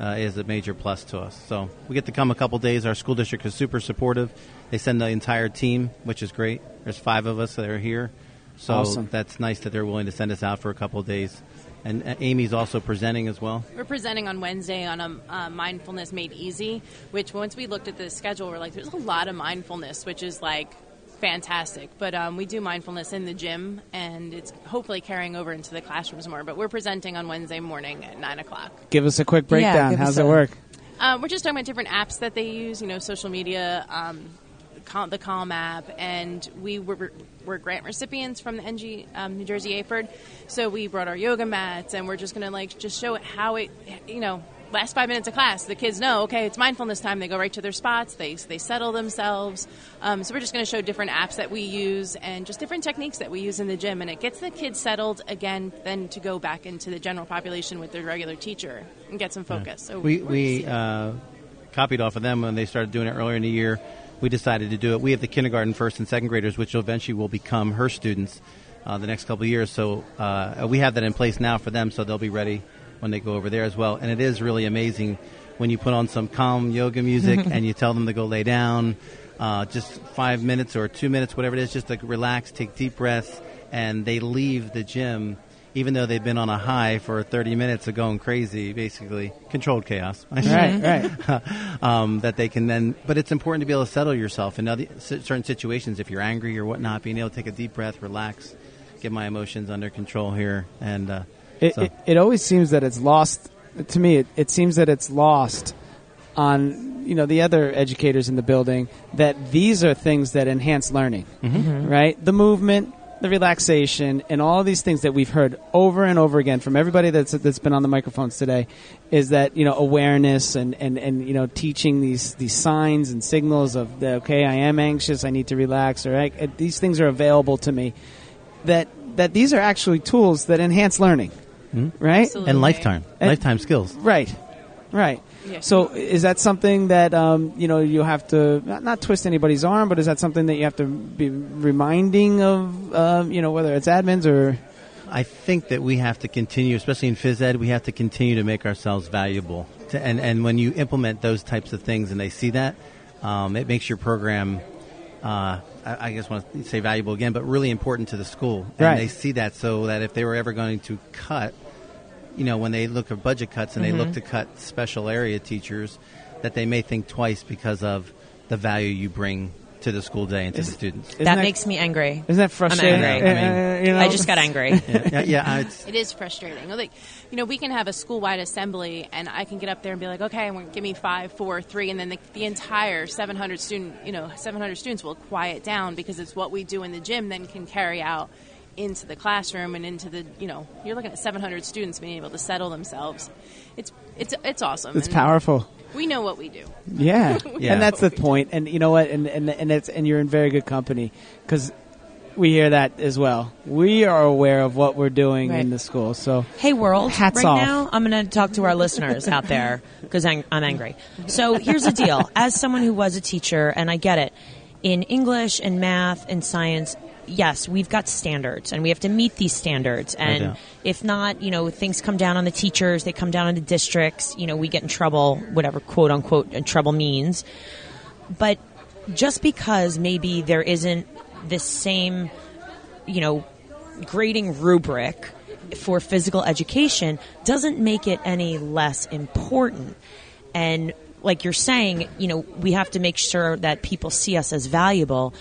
uh, is a major plus to us. So we get to come a couple days. Our school district is super supportive. They send the entire team, which is great. There's five of us that are here, so Awesome. that's nice that they're willing to send us out for a couple of days. And uh, Amy's also presenting as well. We're presenting on Wednesday on a uh, mindfulness made easy, which once we looked at the schedule, we're like, there's a lot of mindfulness, which is like fantastic. But um, we do mindfulness in the gym, and it's hopefully carrying over into the classrooms more. But we're presenting on Wednesday morning at nine o'clock. Give us a quick breakdown. give How's it a- work? Uh, we're just talking about different apps that they use, you know, social media, um, Cal- the Calm app, and we were, were grant recipients from the NG um, New Jersey AHPERD. So we brought our yoga mats, and we're just going to like just show it how it, you know, last five minutes of class, the kids know, okay, it's mindfulness time. They go right to their spots. They they settle themselves. Um, so we're just going to show different apps that we use and just different techniques that we use in the gym, and it gets the kids settled again, then to go back into the general population with their regular teacher and get some focus. So we we uh, copied off of them when they started doing it earlier in the year. We decided to do it. We have the kindergarten, first, and second graders, which eventually will become her students uh, the next couple of years. So uh, we have that in place now for them, so they'll be ready when they go over there as well. And it is really amazing when you put on some calm yoga music and you tell them to go lay down, uh, just five minutes or two minutes, whatever it is, just to relax, take deep breaths, and they leave the gym. Even though they've been on a high for 30 minutes of going crazy, basically controlled chaos, Right, right. um, that they can then. But it's important to be able to settle yourself in other, certain situations. If you're angry or whatnot, being able to take a deep breath, relax, get my emotions under control here, and uh, It, so- it, it always seems that it's lost. To me, it, it seems that it's lost on you know the other educators in the building that these are things that enhance learning, Mhm. right? The movement, the relaxation, and all these things that we've heard over and over again from everybody that's that's been on the microphones today is that you know awareness and, and, and you know teaching these these signs and signals of the, okay I am anxious I need to relax or I, these things are available to me that that these are actually tools that enhance learning Mhm. right and lifetime, And- lifetime skills. Right, right. Yeah. So is that something that um, you know you have to not, not twist anybody's arm, but is that something that you have to be reminding of? Um, you know, whether it's admins or I think that we have to continue, especially in phys ed, we have to continue to make ourselves valuable. To, and, and when you implement those types of things and they see that, um, it makes your program, uh, I, I guess want to say valuable again, but really important to the school. And Right. they see that so that if they were ever going to cut, you know, when they look at budget cuts and they look Mhm. to cut special area teachers, that they may think twice because of the value you bring to the school day and to the students. that, makes me angry. Isn't that frustrating? I'm angry. I mean- Uh, you know? I just got angry. Yeah, yeah, yeah, it's, It is frustrating. Like, you know, we can have a school-wide assembly, and I can get up there and be like, "Okay, give me five, four, three," and then the, the entire 700 student, you know, 700 students will quiet down because it's what we do in the gym then can carry out into the classroom and into the, you know, you're looking at 700 students being able to settle themselves. It's it's it's awesome. It's and powerful. We know what we do. Yeah. Yeah. and that's the point. And you know what? And and and it's and you're in very good company because we hear that as well. We are aware of what we're doing Right. in the school. So Hey, world. Hats right off. now, I'm going to talk to our listeners out there because I'm, I'm angry. So here's the deal. As someone who was a teacher, and I get it, in English and math and science, yes, we've got standards and we have to meet these standards. And doubt. if not, you know, things come down on the teachers, they come down on the districts, you know, we get in trouble, whatever quote unquote uh, trouble means. But just because maybe there isn't this same, you know, grading rubric for physical education doesn't make it any less important. And like you're saying, you know, we have to make sure that people see us as valuable.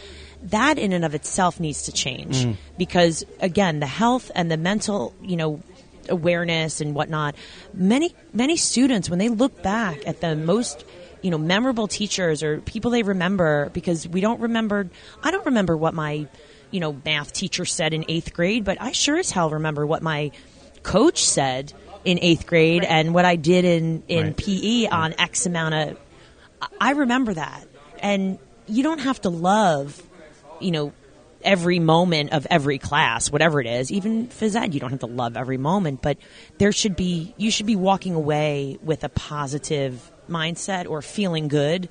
That in and of itself needs to change mm. because again, the health and the mental, you know, awareness and whatnot. Many many students when they look back at the most you know memorable teachers or people they remember because we don't remember. I don't remember what my you know math teacher said in eighth grade, but I sure as hell remember what my coach said in eighth grade and what I did in in Right. PE on X amount of. I- I remember that, and you don't have to love, you know, every moment of every class, whatever it is. Even phys ed, you don't have to love every moment, but there should be you should be walking away with a positive mindset or feeling good.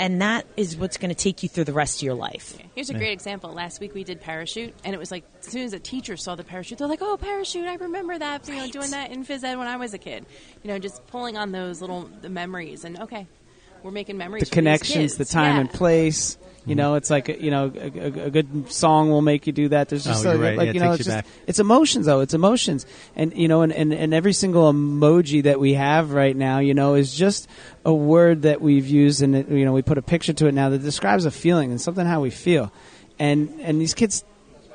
And that is what's going to take you through the rest of your life. Here's a great example. Last week we did parachute, and it was like as soon as the teachers saw the parachute, they're like, "Oh, parachute! I remember that. You know, doing that in phys ed when I was a kid. You know, just pulling on those little the memories. And okay, we're making memories. the for these connections, the time Yeah. and place. You know, it's like you know, a, a, good song will make you do that. There's just Oh, a- you're right. like Yeah, you know, it's you just back. it's emotions though. It's emotions, and you know, and, and and every single emoji that we have right now, you know, is just a word that we've used, and it, you know, we put a picture to it now that describes a feeling and something how we feel, and and these kids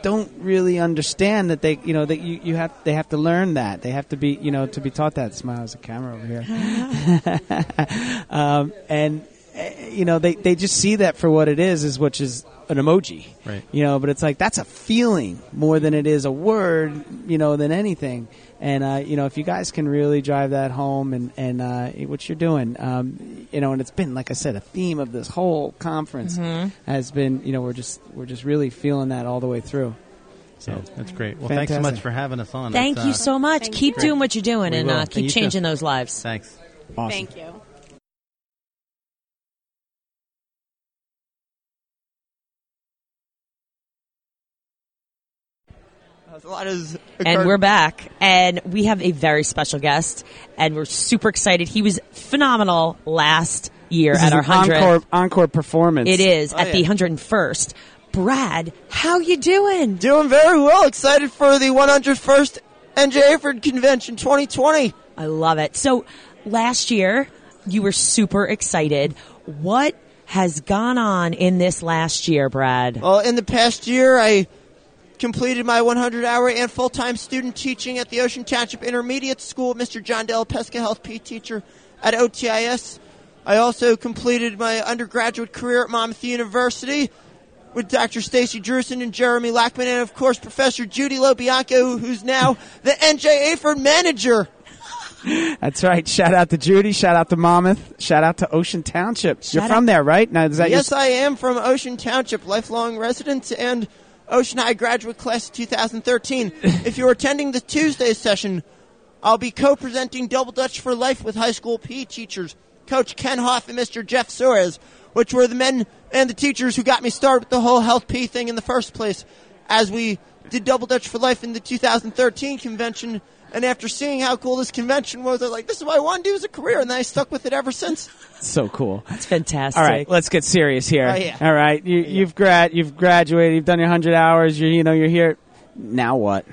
don't really understand that they you know that you, you have they have to learn that they have to be you know to be taught that smile as a camera over here um, and you know they, they just see that for what it is is which is an emoji Right. you know but it's like that's a feeling more than it is a word you know than anything and uh, you know if you guys can really drive that home and and uh, what you're doing um, you know and it's been like I said a theme of this whole conference Mhm. has been you know we're just we're just really feeling that all the way through so Yeah, that's great. Well, thanks so much for having us on. Thank It's, you uh, so much. keep doing what you're doing We and will. uh, And keep too. changing those lives. Thanks. Awesome. Thank you. And we're back, and we have a very special guest, and we're super excited. He was phenomenal last year This at is our an hundredth. encore encore performance It is Oh, at the hundred and first. Brad, how you doing? Doing very well. Excited for the 101st NJ AHPERD Convention 2020. I love it. So last year you were super excited. What has gone on in this last year, Brad? Well, in the past year, I completed my 100-hour and full-time student teaching at the Ocean Township Intermediate School Mr. John Della Pesca, health P teacher at OTIS. I also completed my undergraduate career at Monmouth University with Dr. Stacy Drewson and Jeremy Lackman, and of course Professor Judy LoBianco, who's now the NJ AHPERD manager. That's right. Shout out to Judy. Shout out to Monmouth. Shout out to Ocean Township. You're Shout from there, right? Now, is that yes, your, I am from Ocean Township, lifelong resident and Ocean High graduate class of 2013. if you're attending the Tuesday session, I'll be co-presenting Double Dutch for Life with high school PE teachers, Coach Ken Hoff and Mr. Jeff Suarez, which were the men and the teachers who got me started with the whole health PE thing in the first place. As we did Double Dutch for Life in the 2013 convention, and after seeing how cool this convention was, I was like, "This is what I want to do as a career," and then I stuck with it ever since. so cool. That's fantastic. All right, let's get serious here. Oh, yeah. All right, you, you've grad, you've graduated, you've done your hundred hours. You, you know, you're here. Now what?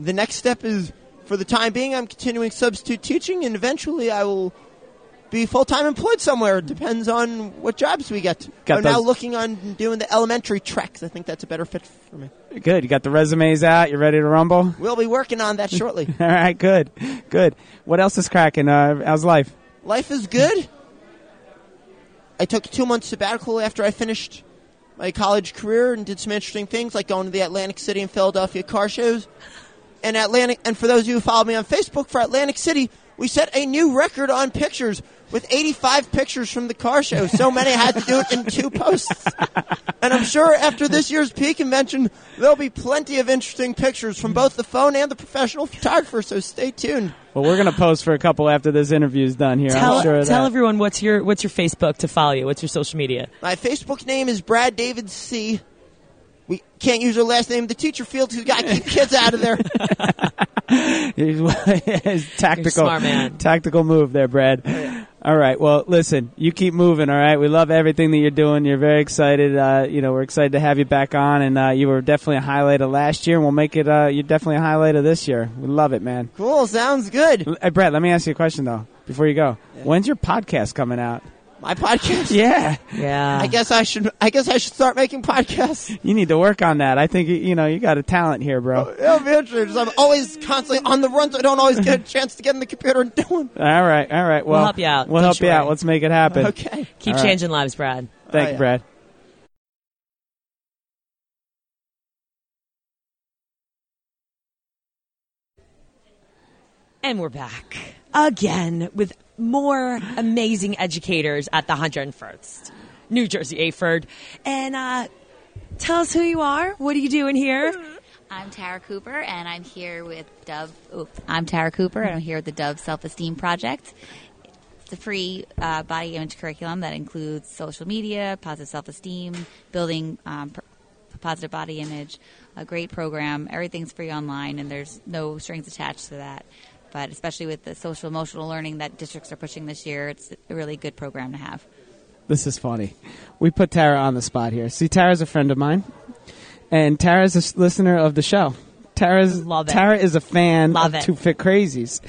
the next step is for the time being i'm continuing substitute teaching and eventually i will be full-time employed somewhere it depends on what jobs we get Got i'm now looking on doing the elementary tracks i think that's a better fit for me Good. You got the resumes out. You're ready to rumble. we'll be working on that shortly All right. Good. Good. What else is cracking? Uh, how's life? life is good i took two months sabbatical after i finished my college career and did some interesting things like going to the atlantic city and philadelphia car shows and Atlantic, and for those of you who follow me on Facebook, for Atlantic City, we set a new record on pictures with 85 pictures from the car show. So many I had to do it in two posts. And I'm sure after this year's P convention, there'll be plenty of interesting pictures from both the phone and the professional photographer. So stay tuned. Well, we're gonna post for a couple after this interview's done here. Tell, I'm sure of tell that. everyone what's your what's your Facebook to follow you. What's your social media? My Facebook name is Brad David C. We can't use our last name. The teacher feels we got to keep kids out of there. It's tactical, smart man. tactical move there, Brad. All right. Well, listen, you keep moving. All right. We love everything that you're doing. You're very excited. Uh, you know, we're excited to have you back on, and uh, you were definitely a highlight of last year, and we'll make it. Uh, you're definitely a highlight of this year. We love it, man. Cool. Sounds good. Hey, Brad, let me ask you a question though before you go. When's your podcast coming out? My podcast. Yeah, Yeah. I guess I should. I guess I should start making podcasts. you need to work on that. I think you know you got a talent here, bro. Oh, it'll be interesting. I'm always constantly on the run, so I don't always get a chance to get in the computer and do them. All right, all right. Well, We'll help you out. We'll Don't help you you out. worry. Let's make it happen. Okay. Keep All right. changing lives, Brad. Thank Oh, you, yeah. Brad. And we're back again with more amazing educators at the 101st New Jersey AHPERD. And uh, tell us who you are. What are you doing here? I'm Tara Cooper, and I'm here with Dove. Oh, I'm Tara Cooper, and I'm here with the Dove Self Esteem Project. It's a free uh, body image curriculum that includes social media, positive self esteem, building um, positive body image. A great program. Everything's free online, and there's no strings attached to that. But especially with the social emotional learning that districts are pushing this year, it's a really good program to have. This is funny. We put Tara on the spot here. See, Tara's a friend of mine, and Tara's a listener of the show. Tara's. Tara is a fan Love of it. Two Fit Crazies.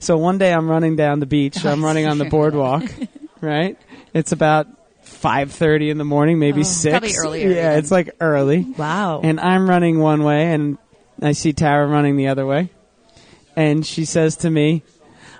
So one day I'm running down the beach. Oh, I'm running on the boardwalk. right? It's about five thirty in the morning, maybe oh, six. Probably earlier Yeah, even. it's like early. Wow. And I'm running one way, and I see Tara running the other way, and she says to me.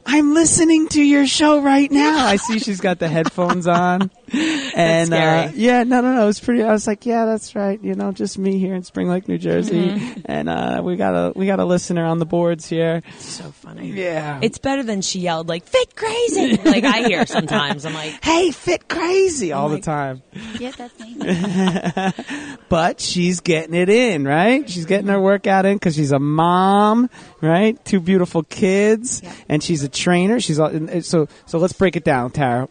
I'm listening to your show right now. I see she's got the headphones on. And scary. uh, yeah, no, no, no. It was pretty. I was like, yeah, that's right. You know, just me here in Spring Lake, New Jersey, Mm-hmm. and uh, we got a we got a listener on the boards here. so funny. Yeah, It's better than she yelled like "fit crazy" like I hear sometimes. I'm like, hey, fit crazy all the like- time. Yeah, that's me. But she's getting it in, right? She's getting her workout in because she's a mom, right? Two beautiful kids, Yep. and she's a trainer. She's all, so so. Let's break it down, Tara.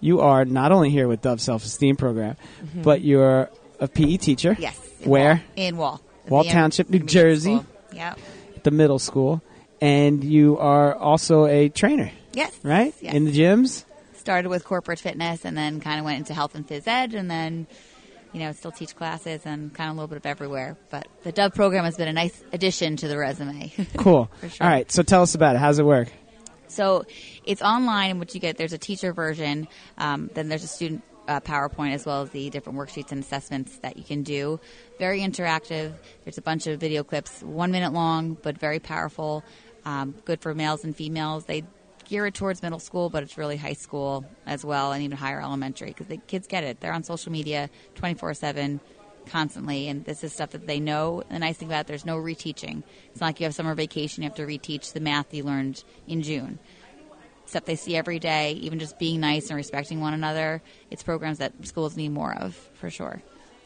You are not only here with Dove Self Esteem Program, mm-hmm. but you're a PE teacher. yes. in Where? Wall. In Wall. Wall The Township, New intermediate Jersey. Yep. the middle school, and you are also a trainer, Yes. right? Yes. In the gyms. started with corporate fitness and then kind of went into health and phys ed and then you know still teach classes and kind of a little bit of everywhere but the dove program has been a nice addition to the resume Cool. For sure. All right. So tell us about it. How's it work? So it's online in which you get there's a teacher version um, then there's a student uh, powerpoint as well as the different worksheets and assessments that you can do. Very interactive. There's a bunch of video clips one minute long but very powerful um, good for males and females. They gear it towards middle school but it's really high school as well and even higher elementary because the kids get it. They're on social media 24-7 constantly and this is stuff that they know the nice thing about it there's no reteaching it's not like you have summer vacation you have to reteach the math you learned in june stuff they see every day, even just being nice and respecting one another. It's programs that schools need more of, for sure.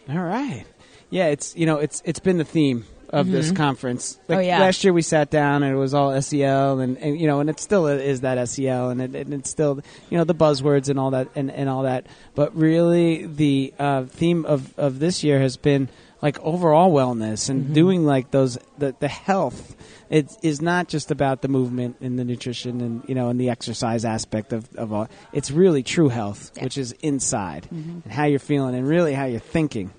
All right. Yeah, it's you know it's it's been the theme of this mm-hmm. conference. Oh, like Oh, yeah. Last year we sat down and it was all SEL and, and you know and it still is that SEL and, it, and it's still you know the buzzwords and all that and, and all that. But really the uh, theme of of this year has been like overall wellness and mm-hmm. doing like those the the health. It is not just about the movement and the nutrition and you know and the exercise aspect of, of all. It's really true health, Yeah. which is inside mm-hmm. and how you're feeling and really how you're thinking.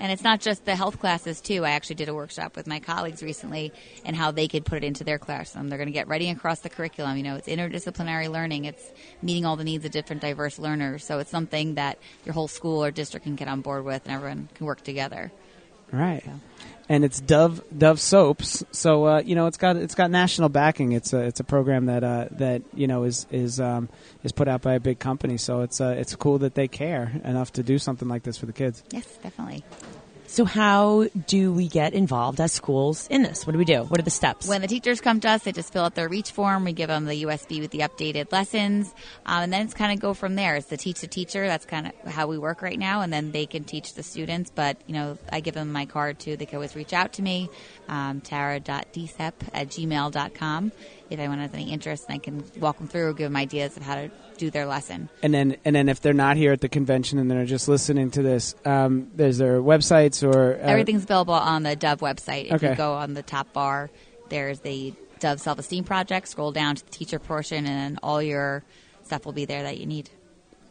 And it's not just the health classes, too. I actually did a workshop with my colleagues recently and how they could put it into their classroom. They're going to get ready across the curriculum. You know, it's interdisciplinary learning, it's meeting all the needs of different diverse learners. So it's something that your whole school or district can get on board with and everyone can work together. Right. And it's Dove Dove soaps, so uh, you know it's got it's got national backing. It's a it's a program that uh, that you know is is um, is put out by a big company. So it's uh, it's cool that they care enough to do something like this for the kids. Yes, definitely. So how do we get involved as schools in this? What do we do? What are the steps? When the teachers come to us, they just fill out their reach form. We give them the USB with the updated lessons, um, and then it's kind of go from there. It's the teach the teacher. That's kind of how we work right now, and then they can teach the students. But you know, I give them my card too. They can always reach out to me, um, tara.dsep at gmail.com if anyone has any interest, and I can walk them through, or give them ideas of how to do their lesson. And then and then if they're not here at the convention and they're just listening to this, um, there's their websites or uh, Everything's available on the Dove website. If Okay. you go on the top bar, there's the Dove Self Esteem Project. Scroll down to the teacher portion, and all your stuff will be there that you need.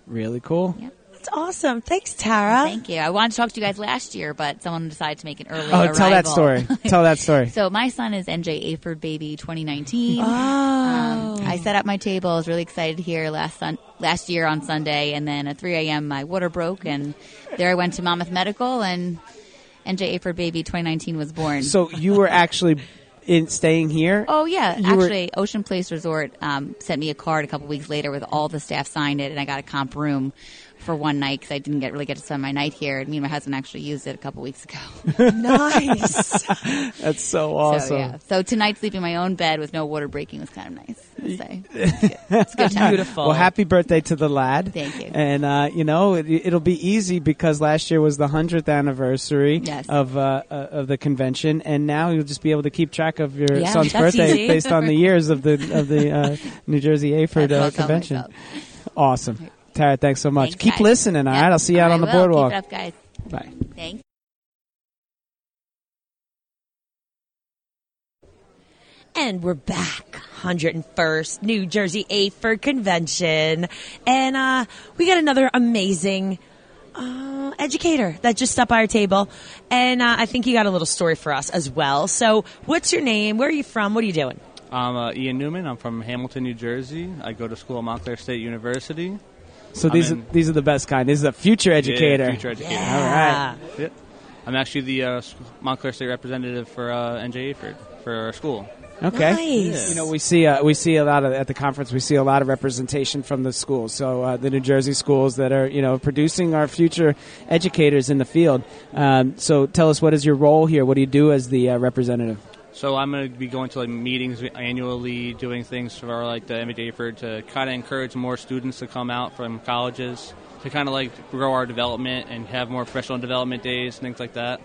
really cool. Yep. That's awesome. Thanks, Tara. Thank you. I wanted to talk to you guys last year, but someone decided to make an early Oh, arrival. tell that story. tell that story. So my son is NJ AHPERD baby 2019. Oh. Um, I set up my table. I was really excited here last sun- last year on Sunday, and then at 3 a.m. my water broke, and there I went to Monmouth Medical, and NJ AHPERD baby 2019 was born. So you were actually in staying here. Oh yeah, You were- actually, Ocean Place Resort um, sent me a card a couple weeks later with all the staff signed it, and I got a comp room for one night because I didn't get really get to spend my night here. And me and my husband actually used it a couple weeks ago. nice. That's so awesome. So yeah, so tonight sleeping in my own bed with no water breaking was kind of nice. I'd say it's good. It's a good time. Beautiful. Well, happy birthday to the lad. Thank you. And uh, you know, it, it'll be easy because last year was the hundredth anniversary Yes. of uh, uh, of the convention, and now you'll just be able to keep track of your Yeah, son's birthday easy. based on the years of the of the uh, New Jersey AHPERD uh, convention. myself. Awesome. Tara, thanks so much. Thanks, Keep guys. listening, all Yep. right? I'll see you out I on the will. boardwalk. Keep it up, guys. Bye. Thanks. And we're back. 101st New Jersey AHPERD Convention. And uh, we got another amazing uh, educator that just stopped by our table. And uh, I think you got a little story for us as well. So, what's your name? Where are you from? What are you doing? I'm uh, Ian Newman. I'm from Hamilton, New Jersey. I go to school at Montclair State University. So I'm these in- are, these are the best kind. This is a future educator. Yeah, future educator. All right. Yep. I'm actually the uh, Montclair State representative for uh, NJ AHPERD for our school. Okay. Nice. You know, we see uh, we see a lot of at the conference. We see a lot of representation from the schools. So uh, the New Jersey schools that are you know producing our future educators in the field. Um, so tell us what is your role here? What do you do as the uh, representative? So I'm going to be going to like meetings annually, doing things for like the NJ AHPERD to kind of encourage more students to come out from colleges to kind of like grow our development and have more professional development days and things like that.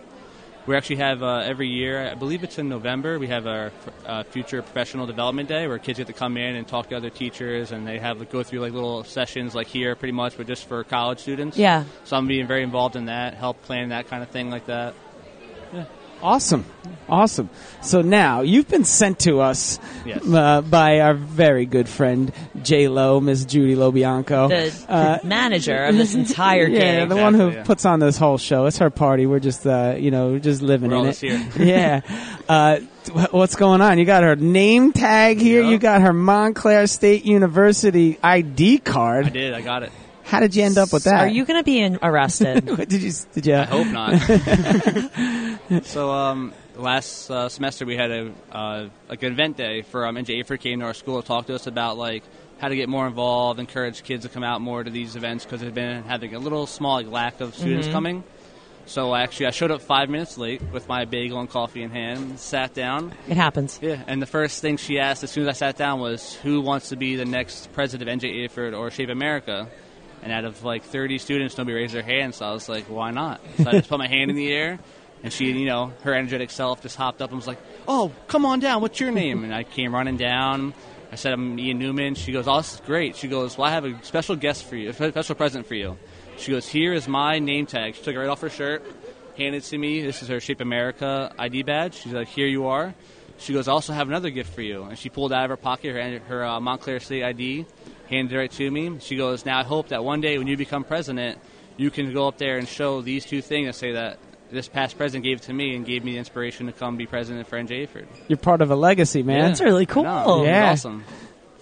We actually have uh, every year, I believe it's in November, we have our uh, future professional development day where kids get to come in and talk to other teachers and they have like, go through like little sessions like here pretty much, but just for college students. Yeah. So I'm being very involved in that, help plan that kind of thing like that. Awesome, awesome. So now you've been sent to us Yes. uh, by our very good friend J Lo, Miss Judy LoBianco, The Uh, manager of this entire game. yeah, gig. the one who yeah. puts on this whole show. It's her party. We're just, uh, you know, just living We're in it. here. yeah. Uh, what's going on? You got her name tag here. Yep. You got her Montclair State University ID card. I did, I got it. How did you end up with that? Are you going to be in- arrested? did you? Did you? I hope not. so um, last uh, semester we had a uh, like an event day for um, NJ AHPERD came to our school to talk to us about like how to get more involved, encourage kids to come out more to these events because they've been having a little small like, lack of students Mhm. coming. So actually, I showed up five minutes late with my bagel and coffee in hand, sat down. It happens. Yeah, and the first thing she asked as soon as I sat down was, "Who wants to be the next president of NJ AHPERD or Shape America?" And out of like 30 students, nobody raised their hand, so I was like, "Why not?" So I just put my hand in the air, and she, you know, her energetic self just hopped up and was like, "Oh, come on down. What's your name?" And I came running down. I said, "I'm Ian Newman." She goes, "Oh, this is great." She goes, "Well, I have a special guest for you, a special present for you." She goes, "Here is my name tag." She took it right off her shirt, handed it to me. This is her Shape America ID badge. She's like, "Here you are." She goes, "I also have another gift for you." And she pulled out of her pocket her, her uh, Montclair State ID, handed it right to me. She goes, "Now I hope that one day when you become president, you can go up there and show these two things and say that this past president gave it to me and gave me the inspiration to come be president for NJ AHPERD." You're part of a legacy, man. Yeah. That's really cool. it was Yeah. awesome.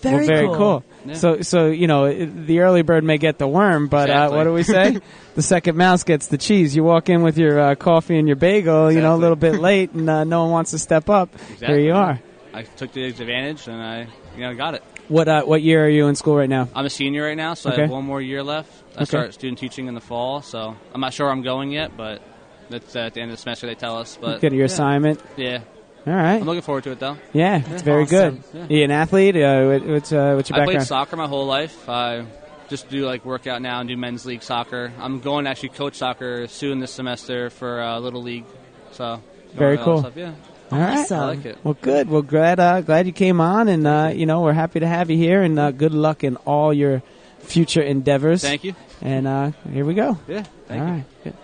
Very well, very cool. cool. Yeah. So, so you know, the early bird may get the worm, but uh, what do we say? the second mouse gets the cheese. You walk in with your uh, coffee and your bagel, you know, a little bit late, and uh, no one wants to step up. Exactly. Here you are. I took the advantage and I, you know, got it. What uh, what year are you in school right now? I'm a senior right now, so I have one more year left. I Okay. start student teaching in the fall, so I'm not sure where I'm going yet, but that's at the end of the semester they tell us. But Get your yeah. assignment. Yeah, All right. I'm looking forward to it though. Yeah, it's very Awesome. good. You an athlete? Uh, what- what's uh, what's your I played background? soccer my whole life. I just do like workout now and do men's league soccer. I'm going to actually coach soccer soon this semester for uh, little league. So Very going all that cool. Stuff. Yeah. All right. Awesome. I like it. Well, good. Well, glad uh, glad you came on, and uh, you know we're happy to have you here, and uh, good luck in all your future endeavors. Thank you. And uh, here we go. Yeah. Thank All you. right. Good.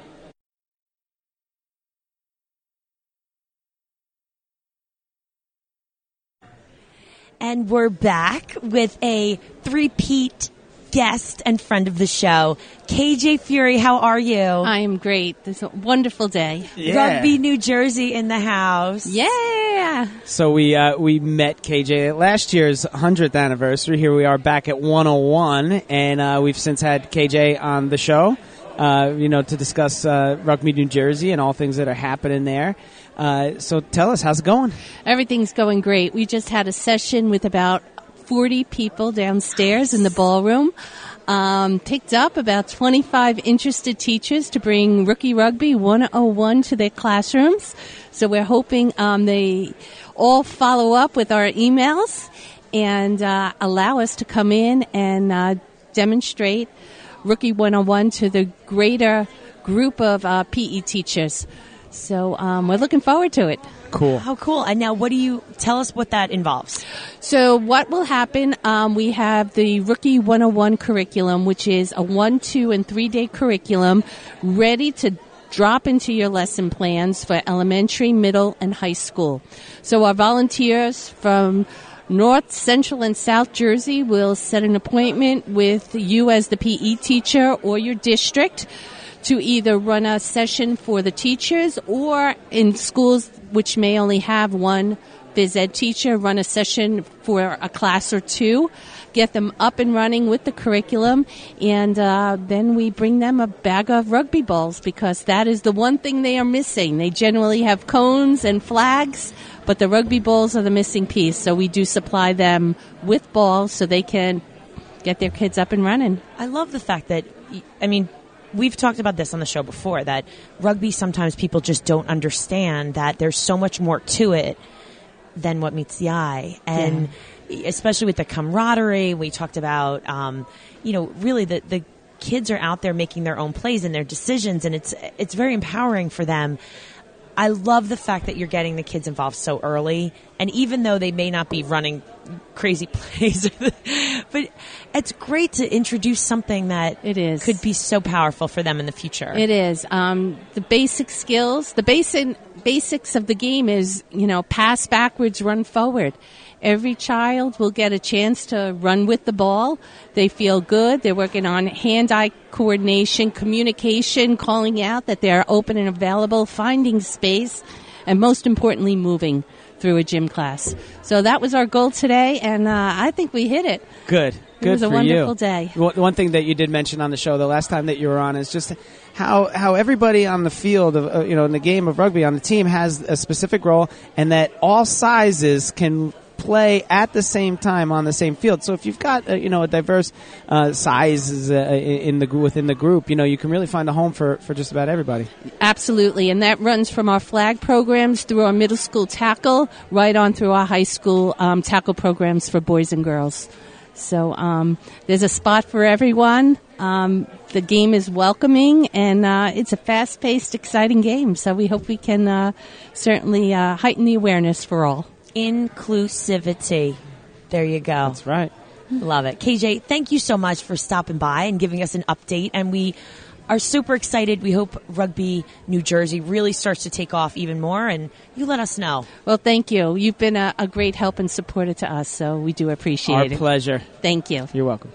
And we're back with a three-peat guest and friend of the show, KJ Fury. How are you? I am great. This is a wonderful day. Rugby, New Jersey in the house. Yeah. So we uh, we met KJ at last year's hundredth anniversary. Here we are back at 101, and uh, we've since had KJ on the show. Uh, you know, to discuss uh, Rugby, New Jersey, and all things that are happening there. Uh, so tell us, how's it going? Everything's going great. We just had a session with about 40 people downstairs in the ballroom. Um, picked up about 25 interested teachers to bring Rookie Rugby 101 to their classrooms. So we're hoping um, they all follow up with our emails and uh, allow us to come in and uh, demonstrate Rookie 101 to the greater group of uh, PE teachers. So um, we're looking forward to it. Cool. How cool. And now, what do you tell us what that involves? So, what will happen? Um, we have the Rookie 101 curriculum, which is a one, two, and three day curriculum ready to drop into your lesson plans for elementary, middle, and high school. So, our volunteers from North, Central, and South Jersey will set an appointment with you as the PE teacher or your district to either run a session for the teachers or in schools which may only have one phys ed teacher, run a session for a class or two, get them up and running with the curriculum, and uh, then we bring them a bag of rugby balls because that is the one thing they are missing. They generally have cones and flags, but the rugby balls are the missing piece. So we do supply them with balls so they can get their kids up and running. I love the fact that, I mean, we've talked about this on the show before that rugby sometimes people just don't understand that there's so much more to it than what meets the eye. And especially with the camaraderie we talked about um, you know really the, the kids are out there making their own plays and their decisions and it's it's very empowering for them. I love the fact that you're getting the kids involved so early, and even though they may not be running crazy plays, but it's great to introduce something that it is could be so powerful for them in the future. It is um, the basic skills. The basic basics of the game is you know pass backwards, run forward. Every child will get a chance to run with the ball. They feel good. They're working on hand-eye coordination, communication, calling out that they're open and available, finding space, and most importantly, moving through a gym class. So that was our goal today, and uh, I think we hit it. Good. Good it was for a wonderful you. day. One one thing that you did mention on the show the last time that you were on is just how how everybody on the field of uh, you know in the game of rugby on the team has a specific role, and that all sizes can play at the same time on the same field. So if you've got uh, you know a diverse uh, sizes uh, in the within the group, you know you can really find a home for for just about everybody. Absolutely, and that runs from our flag programs through our middle school tackle, right on through our high school um, tackle programs for boys and girls. So um, there's a spot for everyone. Um, the game is welcoming, and uh, it's a fast-paced, exciting game. So we hope we can uh, certainly uh, heighten the awareness for all. Inclusivity. There you go. That's right. Love it. KJ, thank you so much for stopping by and giving us an update. And we are super excited. We hope Rugby New Jersey really starts to take off even more, and you let us know. Well, thank you. You've been a, a great help and supporter to us, so we do appreciate Our it. Our pleasure. Thank you. You're welcome.